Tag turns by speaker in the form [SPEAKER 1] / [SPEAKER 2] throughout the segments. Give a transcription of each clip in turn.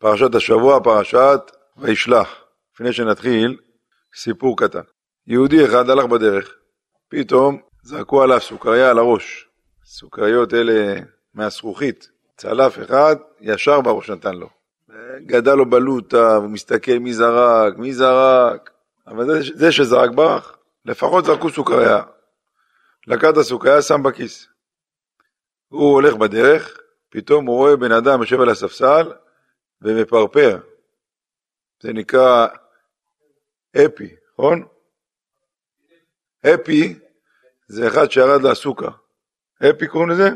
[SPEAKER 1] פרשת השבוע, פרשת וישלח. לפני שנתחיל, סיפור קטן. יהודי אחד הלך בדרך, פתאום זרקו עליו סוכריה על הראש. סוכריות אלה מהזכוכית. צלף אחד, ישר בראש נתן לו. גדל לו בלוטה, הוא מסתכל מי זרק, מי זרק. אבל זה, זה שזרק ברח, לפחות זרקו סוכריה. לקח את הסוכריה, שם בכיס. הוא הולך בדרך, פתאום הוא רואה בן אדם יושב על הספסל ומפרפר. זה נקרא אפי, נכון? אפי זה אחד שירד לו הסוכר. אפי קוראים לזה?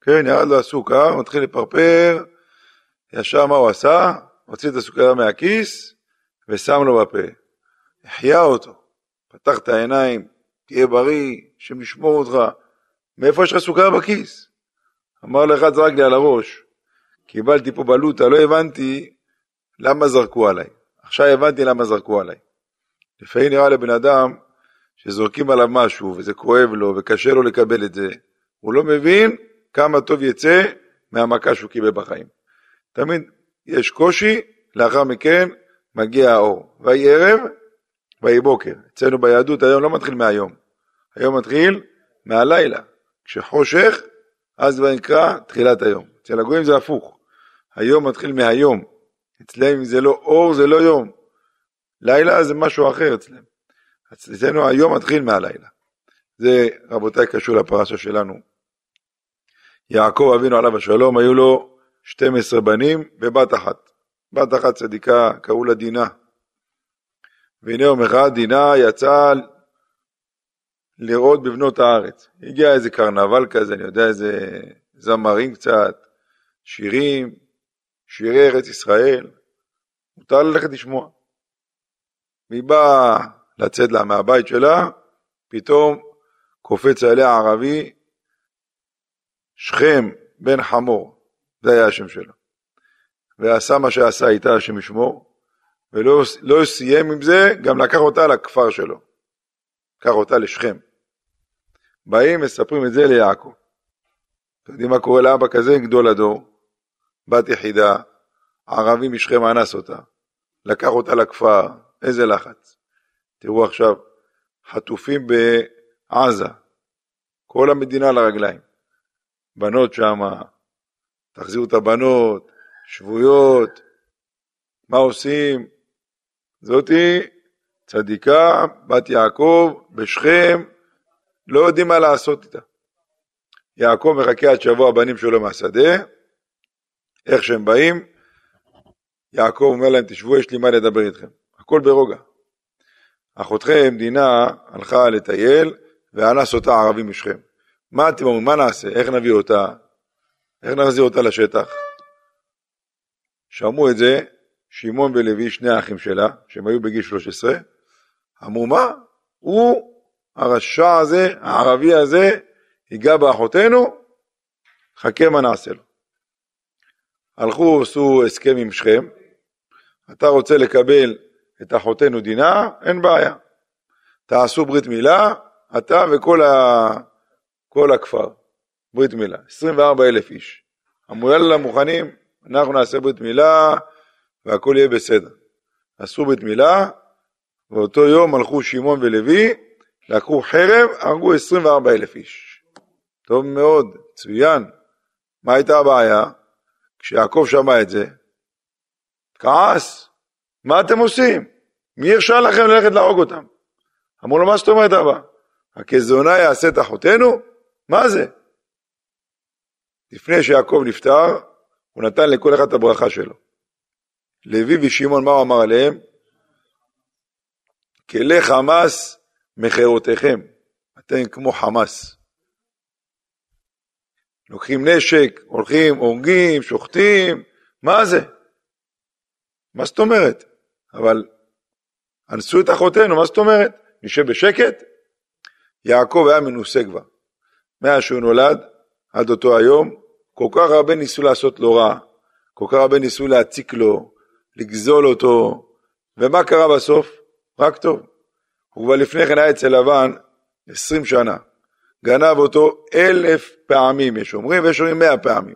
[SPEAKER 1] כן, ירד לו הסוכר, מתחיל לפרפר, ישר מה הוא עשה? הוציא את הסוכר מהכיס ושם לו בפה. החיה אותו, פתח את העיניים, תהיה בריא, השם ישמור אותך. מאיפה יש לך סוכר בכיס? אמר לו אחד זרק לי על הראש, קיבלתי פה בלוטה, לא הבנתי למה זרקו עליי. עכשיו הבנתי למה זרקו עליי. לפעמים נראה לבן אדם שזורקים עליו משהו וזה כואב לו וקשה לו לקבל את זה, הוא לא מבין כמה טוב יצא מהמכה שהוא קיבל בחיים. תמיד יש קושי, לאחר מכן מגיע האור. ויהי ערב, ויהי בוקר. אצלנו ביהדות היום לא מתחיל מהיום, היום מתחיל מהלילה. כשחושך, אז נקרא תחילת היום. אצל הגויים זה הפוך. היום מתחיל מהיום. אצלם זה לא אור, זה לא יום. לילה זה משהו אחר אצלם. אצלנו היום מתחיל מהלילה. זה, רבותיי, קשור לפרשה שלנו. יעקב אבינו עליו השלום, היו לו 12 בנים ובת אחת. בת אחת צדיקה, קראו לה דינה. והנה יום אחד דינה יצאה לראות בבנות הארץ. הגיע איזה קרנבל כזה, אני יודע, איזה זמרים קצת, שירים, שירי ארץ ישראל. מותר ללכת לשמוע. והיא באה לצאת לה מהבית שלה, פתאום קופץ עליה ערבי, שכם בן חמור, זה היה השם שלו. ועשה מה שעשה איתה, השם ישמור, ולא לא סיים עם זה, גם לקח אותה לכפר שלו. לקח אותה לשכם. באים, מספרים את זה ליעקב. אתם יודעים מה קורה לאבא כזה? גדול הדור, בת יחידה, ערבי משכם אנס אותה, לקח אותה לכפר, איזה לחץ. תראו עכשיו, חטופים בעזה, כל המדינה על הרגליים. בנות שמה, תחזירו את הבנות, שבויות, מה עושים? זאתי צדיקה, בת יעקב, בשכם, לא יודעים מה לעשות איתה. יעקב מחכה עד שבוע הבנים שלו מהשדה, איך שהם באים, יעקב אומר להם, תשבו, יש לי מה לדבר איתכם. הכל ברוגע. אחותכם, דינה, הלכה לטייל, ואנס אותה ערבי משכם. מה אתם אומרים, מה נעשה? איך נביא אותה? איך נחזיר אותה לשטח? שמעו את זה שמעון ולוי, שני האחים שלה, שהם היו בגיל 13, אמרו, מה? הוא, הרשע הזה, הערבי הזה, ייגע באחותינו, חכה מה נעשה לו. הלכו, עשו הסכם עם שכם, אתה רוצה לקבל את אחותינו דינה, אין בעיה. תעשו ברית מילה, אתה וכל ה... כל הכפר, ברית מילה, 24 אלף איש. אמרו יאללה מוכנים, אנחנו נעשה ברית מילה והכל יהיה בסדר. עשו ברית מילה, ואותו יום הלכו שמעון ולוי, לקחו חרב, הרגו 24 אלף איש. טוב מאוד, מצוין. מה הייתה הבעיה? כשיעקב שמע את זה, כעס, מה אתם עושים? מי הרשה לכם ללכת להרוג אותם? אמרו לו, מה זאת אומרת אבא? הכזונה יעשה את אחותינו? מה זה? לפני שיעקב נפטר, הוא נתן לכל אחד את הברכה שלו. לוי ושמעון, מה הוא אמר עליהם? כלי חמאס מחירותיכם, אתם כמו חמאס. לוקחים נשק, הולכים, הורגים, שוחטים, מה זה? מה זאת אומרת? אבל אנסו את אחותינו, מה זאת אומרת? נשב בשקט? יעקב היה מנוסה כבר. מאז שהוא נולד עד אותו היום, כל כך הרבה ניסו לעשות לו רע, כל כך הרבה ניסו להציק לו, לגזול אותו, ומה קרה בסוף? רק טוב. הוא כבר לפני כן היה אצל לבן עשרים שנה. גנב אותו אלף פעמים, יש אומרים, ויש אומרים מאה פעמים.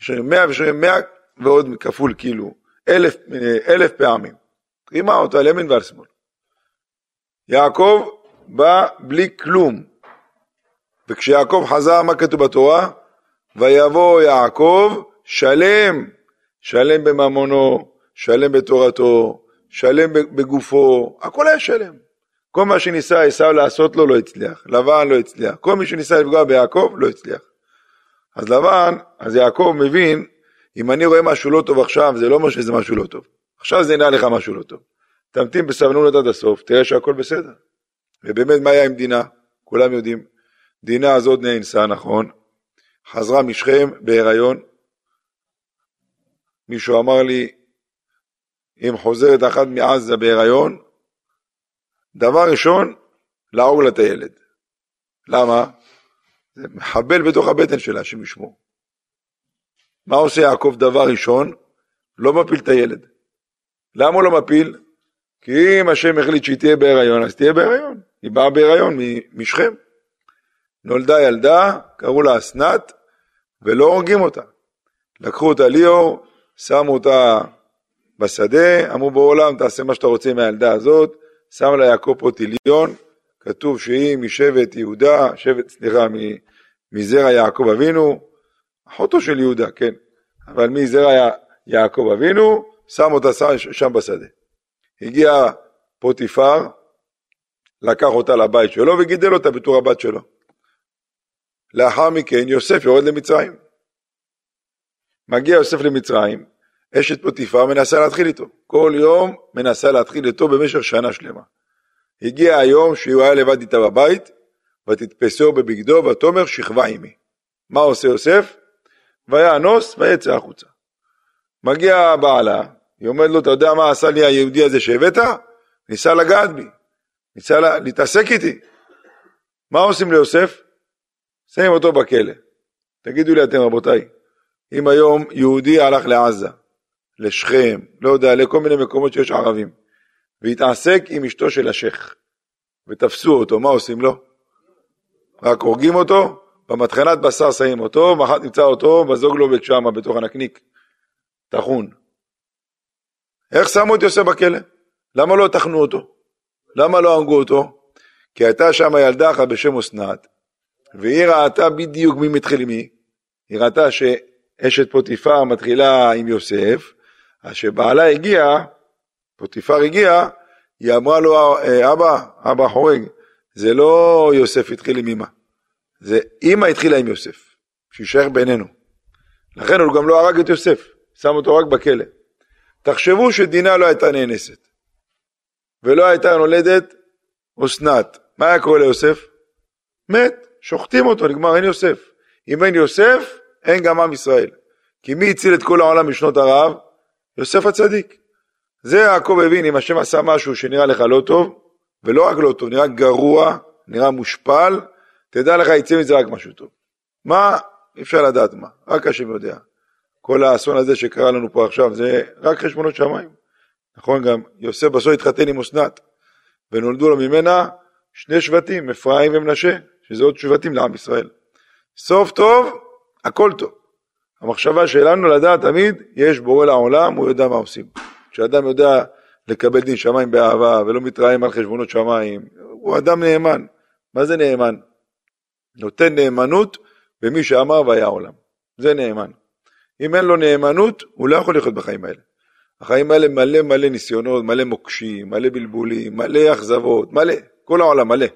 [SPEAKER 1] יש אומרים מאה ויש אומרים מאה ועוד כפול כאילו, אלף, אלף פעמים. רימה אותה על ימין ועל שמאל. יעקב בא בלי כלום. וכשיעקב חזר, מה כתוב בתורה? ויבוא יעקב שלם, שלם בממונו, שלם בתורתו, שלם בגופו, הכל היה שלם. כל מה שניסה עשיו לעשות לו לא הצליח, לבן לא הצליח, כל מי שניסה לפגוע ביעקב לא הצליח. אז לבן, אז יעקב מבין, אם אני רואה משהו לא טוב עכשיו, זה לא אומר שזה משהו לא טוב. עכשיו זה נראה לך משהו לא טוב. תמתין בסבלנות עד הסוף, תראה שהכל בסדר. ובאמת מה היה עם דינה? כולם יודעים. דינה הזאת נאנסה, נכון, חזרה משכם בהיריון. מישהו אמר לי, אם חוזרת אחת מעזה בהיריון, דבר ראשון, להרוג לה את הילד. למה? זה מחבל בתוך הבטן שלה, השם ישמור. מה עושה יעקב דבר ראשון? לא מפיל את הילד. למה הוא לא מפיל? כי אם השם החליט שהיא תהיה בהיריון, אז תהיה בהיריון. היא באה בהיריון משכם. נולדה ילדה, קראו לה אסנת, ולא הורגים אותה. לקחו אותה ליאור, שמו אותה בשדה, אמרו בעולם תעשה מה שאתה רוצה עם הילדה הזאת, שם לה יעקב פה טיליון, כתוב שהיא משבט יהודה, שבט, סליחה, מזרע יעקב אבינו, אחותו של יהודה, כן, אבל מזרע יעקב אבינו, שם אותה שם בשדה. הגיע פוטיפר, לקח אותה לבית שלו וגידל אותה בתור הבת שלו. לאחר מכן יוסף יורד למצרים. מגיע יוסף למצרים, אשת פוטיפר מנסה להתחיל איתו. כל יום מנסה להתחיל איתו במשך שנה שלמה. הגיע היום שהוא היה לבד איתה בבית, ותתפסו בבגדו ותאמר שכבה עמי. מה עושה יוסף? ויאנוס ויצא החוצה. מגיע בעלה, היא אומרת לו, אתה יודע מה עשה לי היהודי הזה שהבאת? ניסה לגעת בי, ניסה לה, להתעסק איתי. מה עושים ליוסף? שמים אותו בכלא. תגידו לי אתם רבותיי, אם היום יהודי הלך לעזה, לשכם, לא יודע, לכל מיני מקומות שיש ערבים, והתעסק עם אשתו של השייח, ותפסו אותו, מה עושים לו? רק הורגים אותו, במטחנת בשר שמים אותו, מחר נמצא אותו בזוגלובק שם, בתוך הנקניק, טחון. איך שמו את יוסף בכלא? למה לא טחנו אותו? למה לא הרגו אותו? כי הייתה שם ילדה אחת בשם אסנת, והיא ראתה בדיוק מי מתחיל מי. היא ראתה שאשת פוטיפר מתחילה עם יוסף, אז כשבעלה הגיע, פוטיפר הגיע, היא אמרה לו, אה, אבא, אבא חורג, זה לא יוסף התחיל עם אמא, זה אמא התחילה עם יוסף, שיישאר בינינו. לכן הוא גם לא הרג את יוסף, שם אותו רק בכלא. תחשבו שדינה לא הייתה נאנסת, ולא הייתה נולדת אסנת, מה היה קורה ליוסף? מת, שוחטים אותו, נגמר, אין יוסף. אם אין יוסף, אין גם עם ישראל. כי מי הציל את כל העולם משנות הרעב? יוסף הצדיק. זה יעקב הבין, אם השם עשה משהו שנראה לך לא טוב, ולא רק לא טוב, נראה גרוע, נראה מושפל, תדע לך, יצא מזה רק משהו טוב. מה? אי אפשר לדעת מה, רק השם יודע. כל האסון הזה שקרה לנו פה עכשיו, זה רק חשבונות שמיים. נכון גם, יוסף בסוף התחתן עם אסנת, ונולדו לו ממנה שני שבטים, אפרים ומנשה, שזה עוד שבטים לעם ישראל. סוף טוב, הכל טוב. המחשבה שלנו לדעת תמיד, יש בורא לעולם, הוא יודע מה עושים. כשאדם יודע לקבל דין שמיים באהבה ולא מתרעם על חשבונות שמיים, הוא אדם נאמן. מה זה נאמן? נותן נאמנות במי שאמר והיה עולם. זה נאמן. אם אין לו נאמנות, הוא לא יכול לחיות בחיים האלה. החיים האלה מלא מלא ניסיונות, מלא מוקשים, מלא בלבולים, מלא אכזבות, מלא, כל העולם מלא.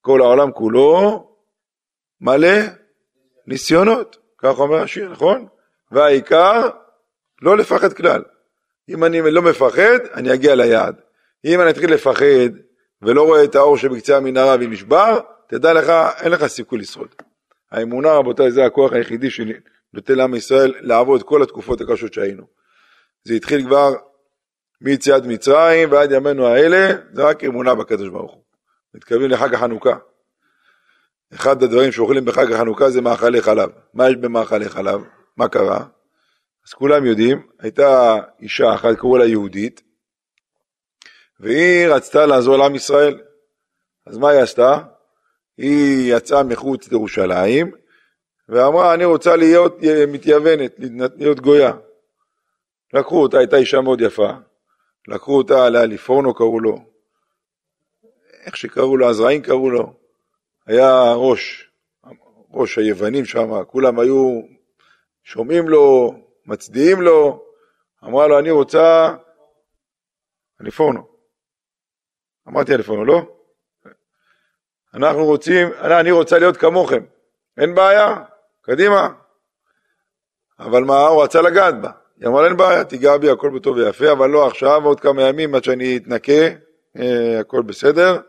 [SPEAKER 1] כל העולם כולו מלא ניסיונות. כך אומר השיר, נכון? והעיקר, לא לפחד כלל. אם אני לא מפחד, אני אגיע ליעד. אם אני אתחיל לפחד ולא רואה את האור שבקצה המנהרה ונשבר, תדע לך, אין לך סיכוי לשרוד. האמונה, רבותיי, זה הכוח היחידי שנותן לעם ישראל לעבוד כל התקופות הקשות שהיינו. זה התחיל כבר מיציאת מצרים ועד ימינו האלה, זה רק אמונה בקדוש ברוך הוא. מתכוונים לחג החנוכה. אחד הדברים שאוכלים בחג החנוכה זה מאכלי חלב. מה יש במאכלי חלב? מה קרה? אז כולם יודעים, הייתה אישה אחת, קראו לה יהודית, והיא רצתה לעזור לעם ישראל. אז מה היא עשתה? היא יצאה מחוץ לירושלים, ואמרה, אני רוצה להיות מתייוונת, להיות גויה. לקחו אותה, הייתה אישה מאוד יפה, לקחו אותה לאליפורנו קראו לו, איך שקראו לו, הזרעים קראו לו, היה ראש, ראש היוונים שם, כולם היו שומעים לו, מצדיעים לו, אמרה לו, אני רוצה אליפורנו. אמרתי אליפורנו, לא? אנחנו רוצים, אני רוצה להיות כמוכם, אין בעיה, קדימה. אבל מה, הוא רצה לגעת בה. היא אמרה, אין בעיה, תיגע בי, הכל בטוב ויפה, אבל לא עכשיו, עוד כמה ימים עד שאני אתנקה, אה, הכל בסדר,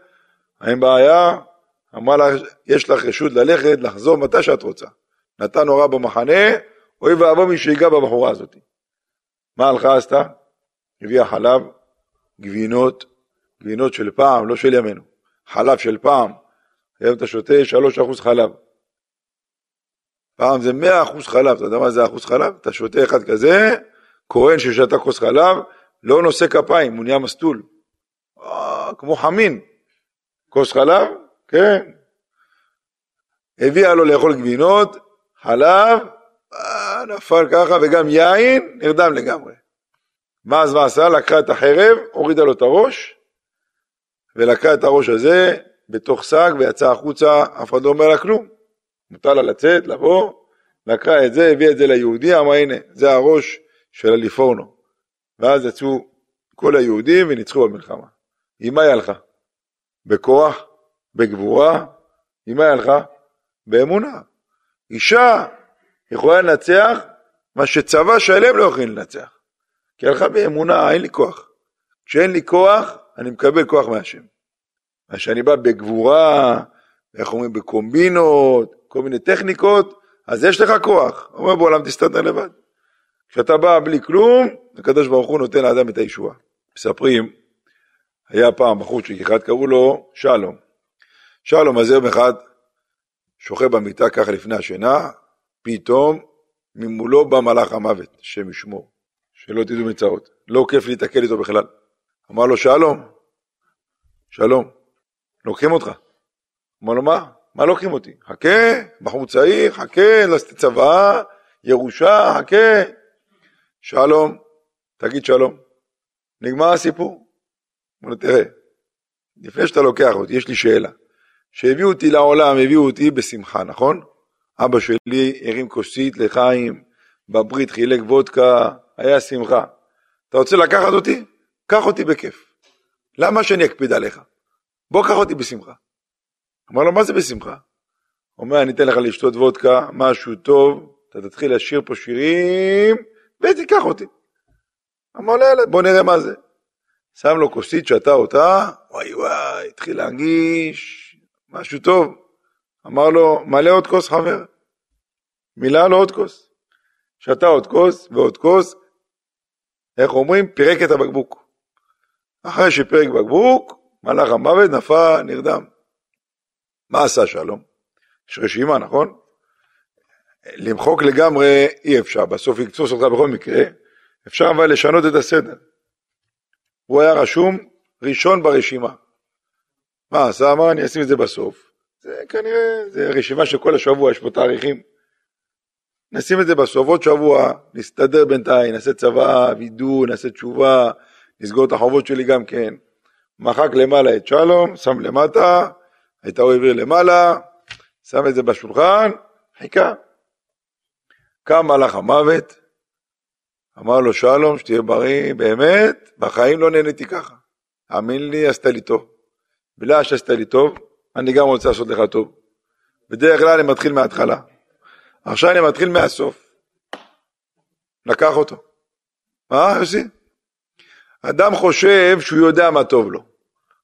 [SPEAKER 1] אין בעיה. אמרה לה, יש לך רשות ללכת, לחזור מתי שאת רוצה. נתן הוראה במחנה, אוי ואבוא מי שיגע בבחורה הזאת. מה הלכה עשתה? הביאה חלב, גבינות, גבינות של פעם, לא של ימינו, חלב של פעם. היום אתה שותה 3% חלב. פעם זה 100% חלב, אתה יודע מה זה אחוז חלב? אתה שותה אחד כזה, כהן ששתה כוס חלב, לא נושא כפיים, הוא נהיה מסטול. אה, כמו חמין. כוס חלב, כן. הביאה לו לאכול גבינות, חלב, אה, נפל ככה, וגם יין, נרדם לגמרי. מה אז מה עשה? לקחה את החרב, הורידה לו את הראש, ולקחה את הראש הזה בתוך שק ויצאה החוצה, אף אחד לא אומר לה כלום. מותר לה לצאת, לבוא, לקחה את זה, הביאה את זה ליהודי, אמרה הנה, זה הראש של הליפורנו. ואז יצאו כל היהודים וניצחו במלחמה. עם מה היא הלכה? בכוח, בגבורה, עם היא הלכה? באמונה. אישה יכולה לנצח מה שצבא שלם לא יכול לנצח. כי הלכה באמונה, אין לי כוח. כשאין לי כוח, אני מקבל כוח מהשם. מה שאני בא בגבורה, איך אומרים, בקומבינות, כל מיני טכניקות, אז יש לך כוח. אומר בעולם תסתדר לבד. כשאתה בא בלי כלום, הקדוש ברוך הוא נותן לאדם את הישועה. מספרים, היה פעם בחורצ'יק אחד, קראו לו שלום. שלום אז יום אחד שוכב במיטה ככה לפני השינה, פתאום ממולו בא מלאך המוות, השם ישמור, שלא תדעו מצרות. לא כיף להתקל איתו בכלל. אמר לו, שלום, שלום, לוקחים אותך. אמר לו, מה? מה לוקחים אותי? חכה, בחור צעיר, חכה, לעשות צוואה, ירושה, חכה. שלום, תגיד שלום. נגמר הסיפור. אמר לו, תראה, לפני שאתה לוקח אותי, יש לי שאלה. שהביאו אותי לעולם, הביאו אותי בשמחה, נכון? אבא שלי הרים כוסית לחיים, בברית חילק וודקה, היה שמחה. אתה רוצה לקחת אותי? קח אותי בכיף. למה שאני אקפיד עליך? בוא קח אותי בשמחה. אמר לו, מה זה בשמחה? הוא אומר, אני אתן לך לשתות וודקה, משהו טוב, אתה תתחיל לשיר פה שירים, ותיקח אותי. אמר לו, יאללה, בוא נראה מה זה. שם לו כוסית, שתה אותה, וואי וואי, התחיל להרגיש משהו טוב. אמר לו, מלא עוד כוס חבר. מילא לו עוד כוס. שתה עוד כוס ועוד כוס, איך אומרים? פירק את הבקבוק. אחרי שפירק בקבוק, מלאך המוות נפל, נרדם. מה עשה שלום? יש רשימה, נכון? למחוק לגמרי אי אפשר, בסוף יקצוץ אותך בכל מקרה, אפשר אבל לשנות את הסדר. הוא היה רשום ראשון ברשימה. מה עשה? אמר אני אשים את זה בסוף. זה כנראה, זה רשימה של כל השבוע, יש פה תאריכים. נשים את זה בסוף, עוד שבוע, נסתדר בינתיים, נעשה צבא, וידוא, נעשה תשובה, נסגור את החובות שלי גם כן. מחק למעלה את שלום, שם למטה, הייתה הוא העביר למעלה, שם את זה בשולחן, חיכה. קם מלאך המוות, אמר לו שלום, שתהיה בריא, באמת, בחיים לא נהניתי ככה. האמין לי, עשתה לי טוב. בגלל שעשתה לי טוב, אני גם רוצה לעשות לך טוב. בדרך כלל אני מתחיל מההתחלה. עכשיו אני מתחיל מהסוף. לקח אותו. מה יוסי? אדם חושב שהוא יודע מה טוב לו.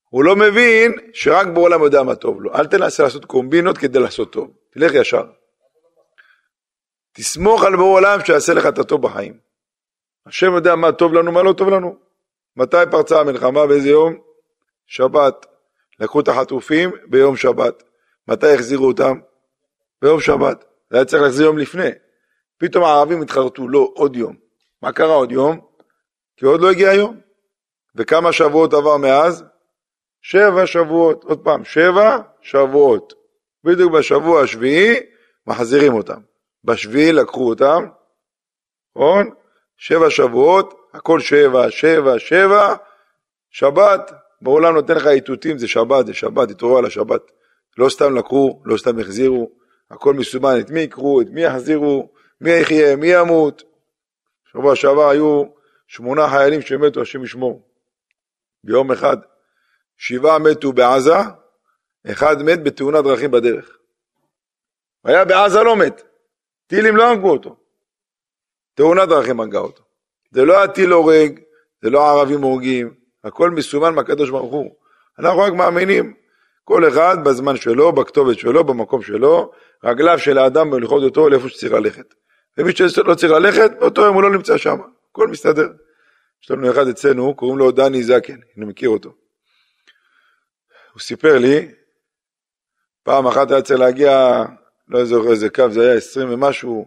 [SPEAKER 1] הוא לא מבין שרק בעולם יודע מה טוב לו. אל תנסה לעשות קומבינות כדי לעשות טוב. תלך ישר. תסמוך על בור עולם שיעשה לך את הטוב בחיים. השם יודע מה טוב לנו, מה לא טוב לנו. מתי פרצה המלחמה? באיזה יום? שבת. לקחו את החטופים ביום שבת. מתי החזירו אותם? ביום שבת. זה היה צריך להחזיר יום לפני. פתאום הערבים התחרטו, לא, עוד יום. מה קרה עוד יום? כי עוד לא הגיע היום. וכמה שבועות עבר מאז? שבע שבועות, עוד פעם, שבע שבועות. בדיוק בשבוע השביעי מחזירים אותם. בשביעי לקחו אותם, נכון? שבע שבועות, הכל שבע, שבע, שבע, שבת, בעולם נותן לך איתותים, זה שבת, זה שבת, תתעוררו על השבת. לא סתם לקחו, לא סתם החזירו, הכל מסומן, את מי יקחו, את מי יחזירו, מי יחיה, מי ימות. שבוע שעבר היו שמונה חיילים שמתו, השם ישמור. ביום אחד, שבעה מתו בעזה, אחד מת בתאונת דרכים בדרך. היה בעזה לא מת, טילים לא הרגו אותו. תאונת דרכים הרגה אותו. זה לא הטיל הורג, זה לא הערבים הורגים, הכל מסומן מהקדוש ברוך הוא. אנחנו רק מאמינים, כל אחד בזמן שלו, בכתובת שלו, במקום שלו, רגליו של האדם מוליכות אותו לאיפה שצריך ללכת. ומי שלא צריך ללכת, באותו יום הוא לא נמצא שם, הכל מסתדר. יש לנו אחד אצלנו, קוראים לו דני זקן, אני מכיר אותו. הוא סיפר לי, פעם אחת היה צריך להגיע, לא זוכר איזה קו זה היה, עשרים ומשהו,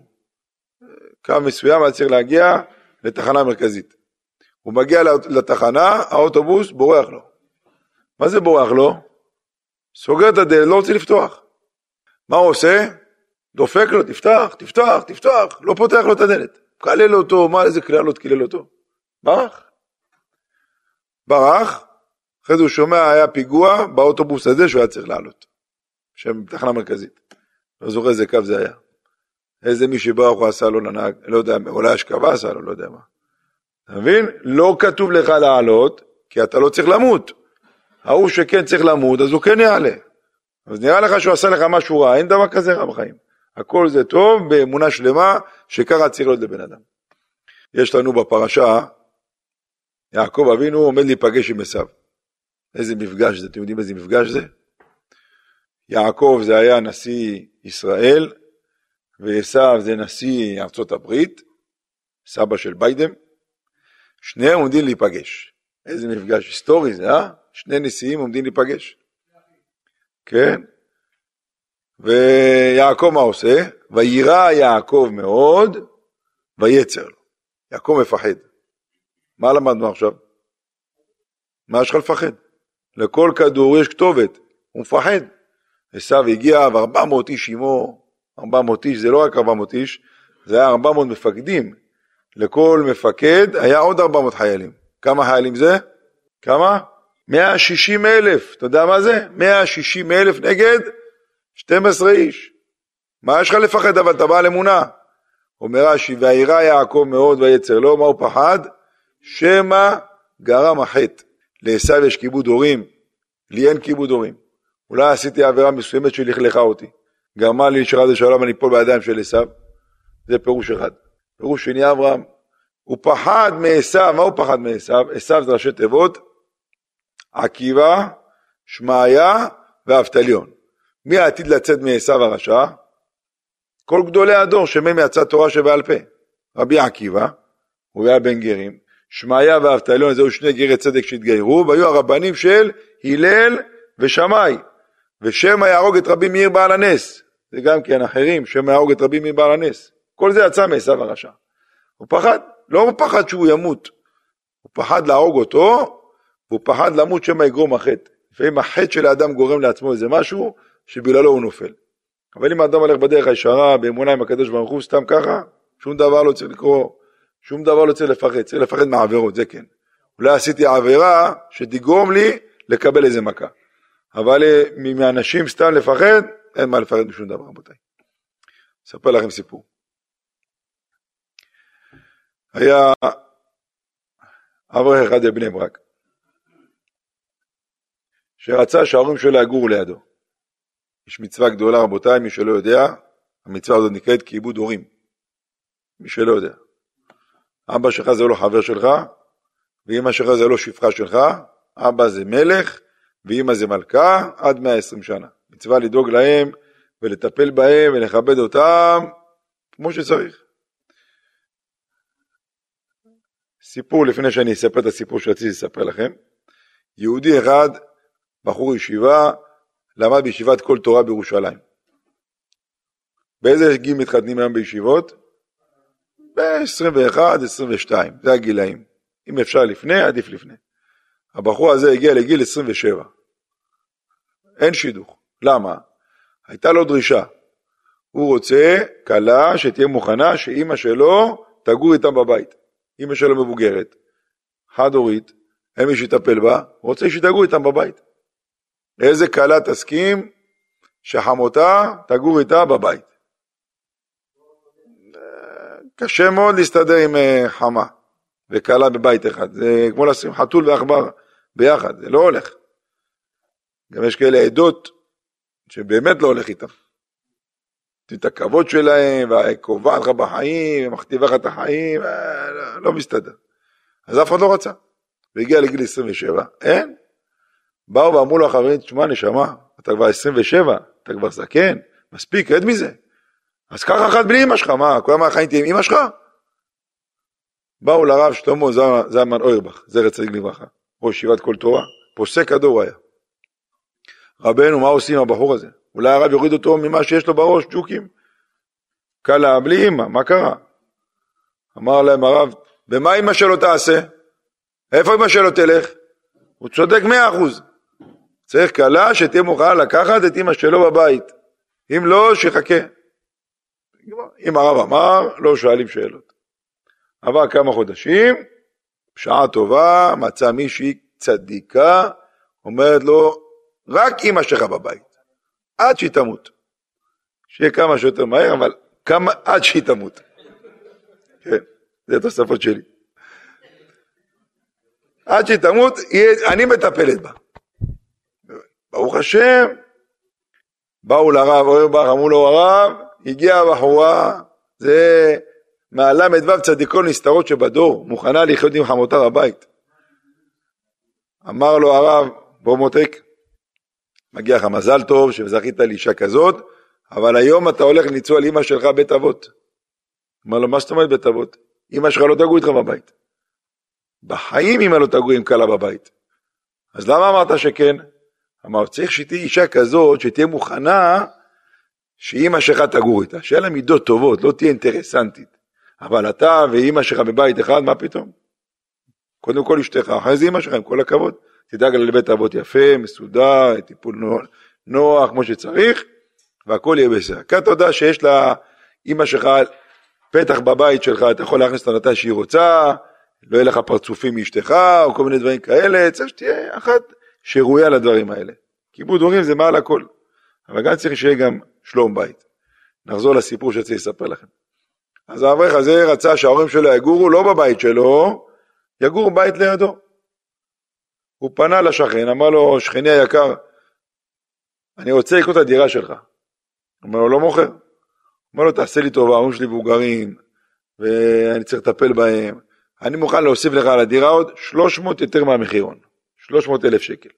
[SPEAKER 1] קו מסוים היה צריך להגיע לתחנה מרכזית. הוא מגיע לתחנה, האוטובוס בורח לו. מה זה בורח לו? סוגר את הדלת, לא רוצה לפתוח. מה הוא עושה? דופק לו, תפתח, תפתח, תפתח, לא פותח לו את הדלת. קלל אותו, מה איזה קללות קילל אותו? ברח. ברח, אחרי זה הוא שומע, היה פיגוע באוטובוס הזה שהוא היה צריך לעלות. שם תחנה מרכזית. לא זוכר איזה קו זה היה. איזה מי שברח הוא עשה לו לנהג, לא יודע, אולי השכבה עשה לו, לא יודע מה. אתה מבין? לא כתוב לך לעלות, כי אתה לא צריך למות. ההוא שכן צריך למות, אז הוא כן יעלה. אז נראה לך שהוא עשה לך משהו רע, אין דבר כזה רע בחיים. הכל זה טוב באמונה שלמה, שככה צריך להיות לבן אדם. יש לנו בפרשה, יעקב אבינו עומד להיפגש עם עשיו. איזה מפגש זה, אתם יודעים איזה מפגש זה? יעקב זה היה נשיא ישראל, ועשיו זה נשיא ארצות הברית, סבא של ביידן, שניהם עומדים להיפגש. איזה מפגש היסטורי זה, אה? שני נשיאים עומדים להיפגש. כן? ויעקב מה עושה? ויירא יעקב מאוד, ויצר לו. יעקב מפחד. מה למדנו עכשיו? מה יש לך לפחד? לכל כדור יש כתובת, הוא מפחד. עשו הגיע וארבע מאות איש עמו, ארבע מאות איש, זה לא רק ארבע מאות איש, זה היה ארבע מאות מפקדים. לכל מפקד היה עוד ארבע מאות חיילים. כמה חיילים זה? כמה? 160 אלף. אתה יודע מה זה? 160 אלף נגד 12 איש. מה יש לך לפחד אבל אתה בעל אמונה? אומר רש"י, וירא יעקב מאוד ויצר לו, מה הוא פחד? שמא גרם החטא. לעשו יש כיבוד הורים, לי אין כיבוד הורים. אולי עשיתי עבירה מסוימת שלכלכה אותי. גרמה לי שחד ושלום אני אפול בידיים של עשו. זה פירוש אחד. פירוש שני אברהם, הוא פחד מעשו, מה הוא פחד מעשו? עשו זה ראשי תיבות, עקיבא, שמעיה ואבטליון. מי העתיד לצאת מעשו הרשע? כל גדולי הדור שמהם יצא תורה שבעל פה. רבי עקיבא, הוא היה בן גרים, שמעיה ואבטליון, זהו שני גרי צדק שהתגיירו, והיו הרבנים של הלל ושמאי. ושמא יהרוג את רבי מאיר בעל הנס. זה גם כן אחרים, שמא יהרוג את רבי מאיר בעל הנס. כל זה יצא מעשו הרשע. הוא פחד, לא הוא פחד שהוא ימות, הוא פחד להרוג אותו, והוא פחד למות שמא יגרום החטא. לפעמים החטא של האדם גורם לעצמו איזה משהו, שבגללו הוא נופל. אבל אם האדם הולך בדרך הישרה, באמונה עם הקדוש ברוך הוא, סתם ככה, שום דבר לא צריך לקרוא, שום דבר לא צריך לפחד, צריך לפחד מהעבירות, זה כן. אולי עשיתי עבירה שתגרום לי לקבל איזה מכה. אבל אה, מאנשים סתם לפחד, אין מה לפחד משום דבר, רבותיי. אספר לכם סיפור. היה אברך אחד בבני ברק, שרצה שההורים שלו יגורו לידו. יש מצווה גדולה, רבותיי, מי שלא יודע, המצווה הזאת נקראת כיבוד הורים. מי שלא יודע. אבא שלך זה לא חבר שלך, ואמא שלך זה לא שפחה שלך, אבא זה מלך, ואמא זה מלכה, עד 120 שנה. מצווה לדאוג להם, ולטפל בהם, ולכבד אותם, כמו שצריך. סיפור לפני שאני אספר את הסיפור שרציתי לספר לכם. יהודי אחד, בחור ישיבה, למד בישיבת כל תורה בירושלים. באיזה גיל מתחתנים היום בישיבות? ב-21, 22, זה הגילאים. אם אפשר לפני, עדיף לפני. הבחור הזה הגיע לגיל 27. אין שידוך. למה? הייתה לו דרישה. הוא רוצה כלה שתהיה מוכנה שאימא שלו תגור איתם בבית. אמא שלו מבוגרת, חד-הורית, אין מי שיטפל בה, רוצה שידאגו איתם בבית. איזה כלה תסכים שחמותה תגור איתה בבית. קשה מאוד להסתדר עם אה, חמה וכלה בבית אחד, זה כמו לשים חתול ועכבר ביחד, זה לא הולך. גם יש כאלה עדות שבאמת לא הולך איתם. את הכבוד שלהם, וקובעת לך בחיים, ומכתיבה לך את החיים, אה, לא, לא מסתדר. אז אף אחד לא רצה. והגיע לגיל 27, אין. באו ואמרו לו החברים, תשמע נשמה, אתה כבר 27, אתה כבר זקן, מספיק, רד מזה. אז קח אחת בלי אמא שלך, מה, כל הזמן תהיה עם אמא שלך? באו לרב שלמה זלמן אוירבך, זרע צדיק לברכה, ראש ישיבת כל תורה, פוסק הדור היה. רבנו, מה עושים עם הבחור הזה? אולי הרב יוריד אותו ממה שיש לו בראש, ג'וקים. קלה בלי אמא, מה קרה? אמר להם הרב, ומה אמא שלו תעשה? איפה אמא שלו תלך? הוא צודק מאה אחוז. צריך כלה שתהיה מוכנה לקחת את אמא שלו בבית. אם לא, שיחכה. אם הרב אמר, לא שואלים שאלות. עבר כמה חודשים, בשעה טובה, מצא מישהי צדיקה, אומרת לו, רק אמא שלך בבית, עד שהיא תמות. שיהיה כמה שיותר מהר, אבל כמה, עד שהיא תמות. כן, זה תוספות שלי. עד שהיא תמות, אני מטפלת בה. ברוך השם, באו לרב אוירבך, אמרו לו הרב, הגיעה הבחורה, זה מהל"ו צדיקו נסתרות שבדור, מוכנה לחיות עם חמותה בבית. אמר לו הרב, בוא מותק, מגיע לך מזל טוב שזכית לאישה כזאת, אבל היום אתה הולך לניצול אמא שלך בית אבות. אמר לו, מה זאת אומרת בית אבות? אמא שלך לא תגור איתך בבית. בחיים אמא לא תגור עם כלה בבית. אז למה אמרת שכן? אמר, צריך שתהיה אישה כזאת שתהיה מוכנה שאימא שלך תגור איתה, שיהיה לה מידות טובות, לא תהיה אינטרסנטית. אבל אתה ואימא שלך בבית אחד, מה פתאום? קודם כל אשתך, אחרי זה אימא שלך, עם כל הכבוד. תדאג לבית אבות יפה, מסודר, טיפול נוח, כמו שצריך, והכל יהיה בסדר. אתה יודע שיש לאימא שלך פתח בבית שלך, אתה יכול להכניס אותה מתי שהיא רוצה, לא יהיה לך פרצופים מאשתך, או כל מיני דברים כאלה, צריך שתהיה אחת שראויה לדברים האלה. כיבוד הורים זה מעל הכל. אבל גם צריך שיהיה גם שלום בית. נחזור לסיפור שרציתי לספר לכם. אז האברך הזה רצה שההורים שלו יגורו לא בבית שלו, יגורו בית לידו. הוא פנה לשכן, אמר לו, שכני היקר, אני רוצה לקנות את הדירה שלך. אמר לו, לא מוכר. אמר לו, תעשה לי טובה, ההורים שלי מבוגרים, ואני צריך לטפל בהם. אני מוכן להוסיף לך על הדירה עוד 300 יותר מהמחירון, 300 אלף שקל.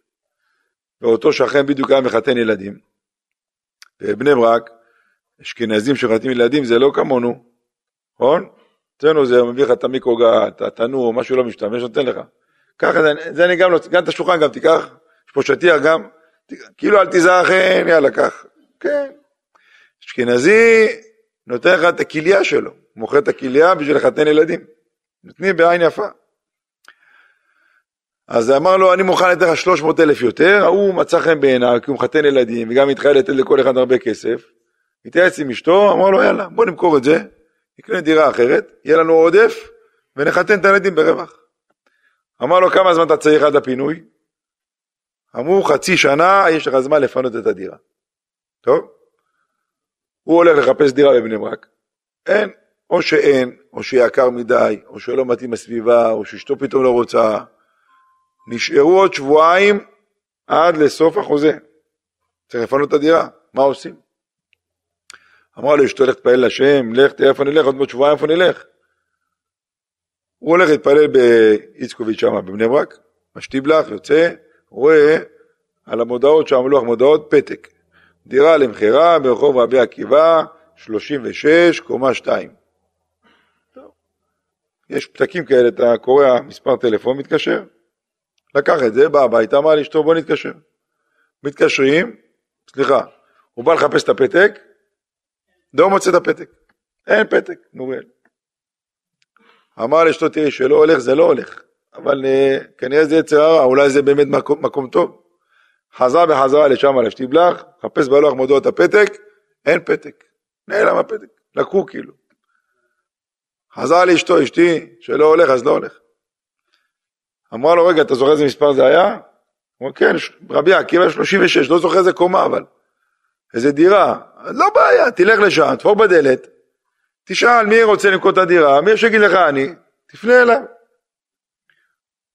[SPEAKER 1] ואותו שכן בדיוק היה מחתן ילדים. בבני ברק, אשכנזים שחתים ילדים זה לא כמונו, נכון? אצלנו זה מביא לך את המיקרוגל, את התנור, משהו לא משתמש, נותן לך. ככה זה, זה אני גם לא, גם את השולחן גם תיקח, יש פה שטיח גם, כאילו אל תיזכן, יאללה, קח. כן. אשכנזי נותן לך את הכליה שלו, מוכר את הכליה בשביל לחתן ילדים. נותנים בעין יפה. אז אמר לו, אני מוכן לתת לך 300 אלף יותר, ההוא מצא חן בעיניו, כי הוא מחתן ילדים, וגם התחיל לתת לכל אחד הרבה כסף. התייעץ עם אשתו, אמר לו, יאללה, בוא נמכור את זה, נקנה דירה אחרת, יהיה לנו עודף, ונחתן את הילדים ברווח. אמר לו, כמה זמן אתה צריך עד הפינוי? אמרו, חצי שנה, יש לך זמן לפנות את הדירה. טוב? הוא הולך לחפש דירה בבני ברק. אין, או שאין, או שיקר מדי, או שלא מתאים בסביבה, או שאשתו פתאום לא רוצה. נשארו עוד שבועיים עד לסוף החוזה. צריך לפנות את הדירה, מה עושים? אמרה לו אשתו, לך תפעל לשם, לך, תראה איפה נלך, עוד מעט שבועיים איפה נלך. הוא הולך להתפלל באיצקוביץ' שם בבני ברק, משטיבלח, יוצא, רואה על המודעות שם, לוח מודעות, פתק. דירה למכירה ברחוב רבי עקיבא, 36, קומה 2. יש פתקים כאלה, אתה קורא מספר טלפון, מתקשר. לקח את זה, בא הביתה, אמר לאשתו בוא נתקשר. מתקשרים, סליחה, הוא בא לחפש את הפתק, לא מוצא את הפתק. אין פתק, נוריאל. אמר לאשתו, תראי, שלא הולך זה לא הולך, אבל uh, כנראה זה יצר הרע, אולי זה באמת מקום, מקום טוב. חזר בחזרה לשם על השטיבלח, חפש בלוח מודעות הפתק, אין פתק. נעלם הפתק, לקחו כאילו. חזר לאשתו, אשתי, שלא הולך אז לא הולך. אמרה לו, רגע, אתה זוכר איזה מספר זה היה? הוא אמר, כן, רבי עקיבא 36, לא זוכר איזה קומה אבל. איזה דירה. לא בעיה, תלך לשם, תפור בדלת, תשאל מי רוצה למכור את הדירה, מי שיגיד לך אני, תפנה אליו.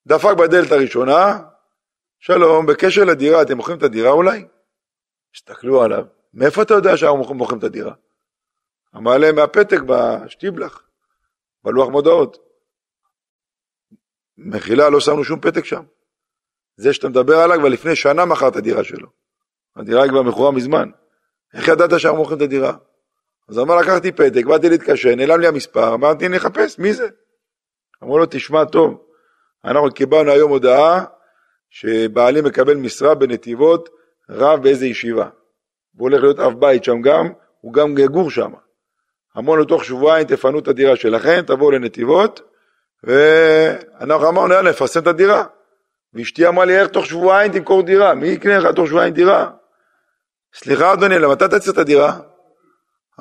[SPEAKER 1] דפק בדלת הראשונה, שלום, בקשר לדירה, אתם מוכרים את הדירה אולי? הסתכלו עליו, מאיפה אתה יודע שאנחנו מוכרים את הדירה? אמר להם מהפתק בשטיבלח, בלוח מודעות. מחילה, לא שמנו שום פתק שם. זה שאתה מדבר עליו כבר לפני שנה מכר את הדירה שלו. הדירה היא כבר מכורה מזמן. איך ידעת שאנחנו מוכרים את הדירה? אז אמר, לקחתי פתק, באתי להתקשר, נעלם לי המספר, אמרתי, נחפש, מי זה? אמרו לו, תשמע טוב, אנחנו קיבלנו היום הודעה שבעלי מקבל משרה בנתיבות, רב באיזה ישיבה. והוא הולך להיות אב בית שם גם, הוא גם יגור שם. אמרנו לו, תוך שבועיים תפנו את הדירה שלכם, תבואו לנתיבות, ואנחנו אמרנו, יאללה, נפרסם את הדירה. ואשתי אמרה לי, איך תוך שבועיים תמכור דירה? מי יקנה לך תוך שבועיים דירה? סליחה אדוני, למה אתה תצא את הדירה?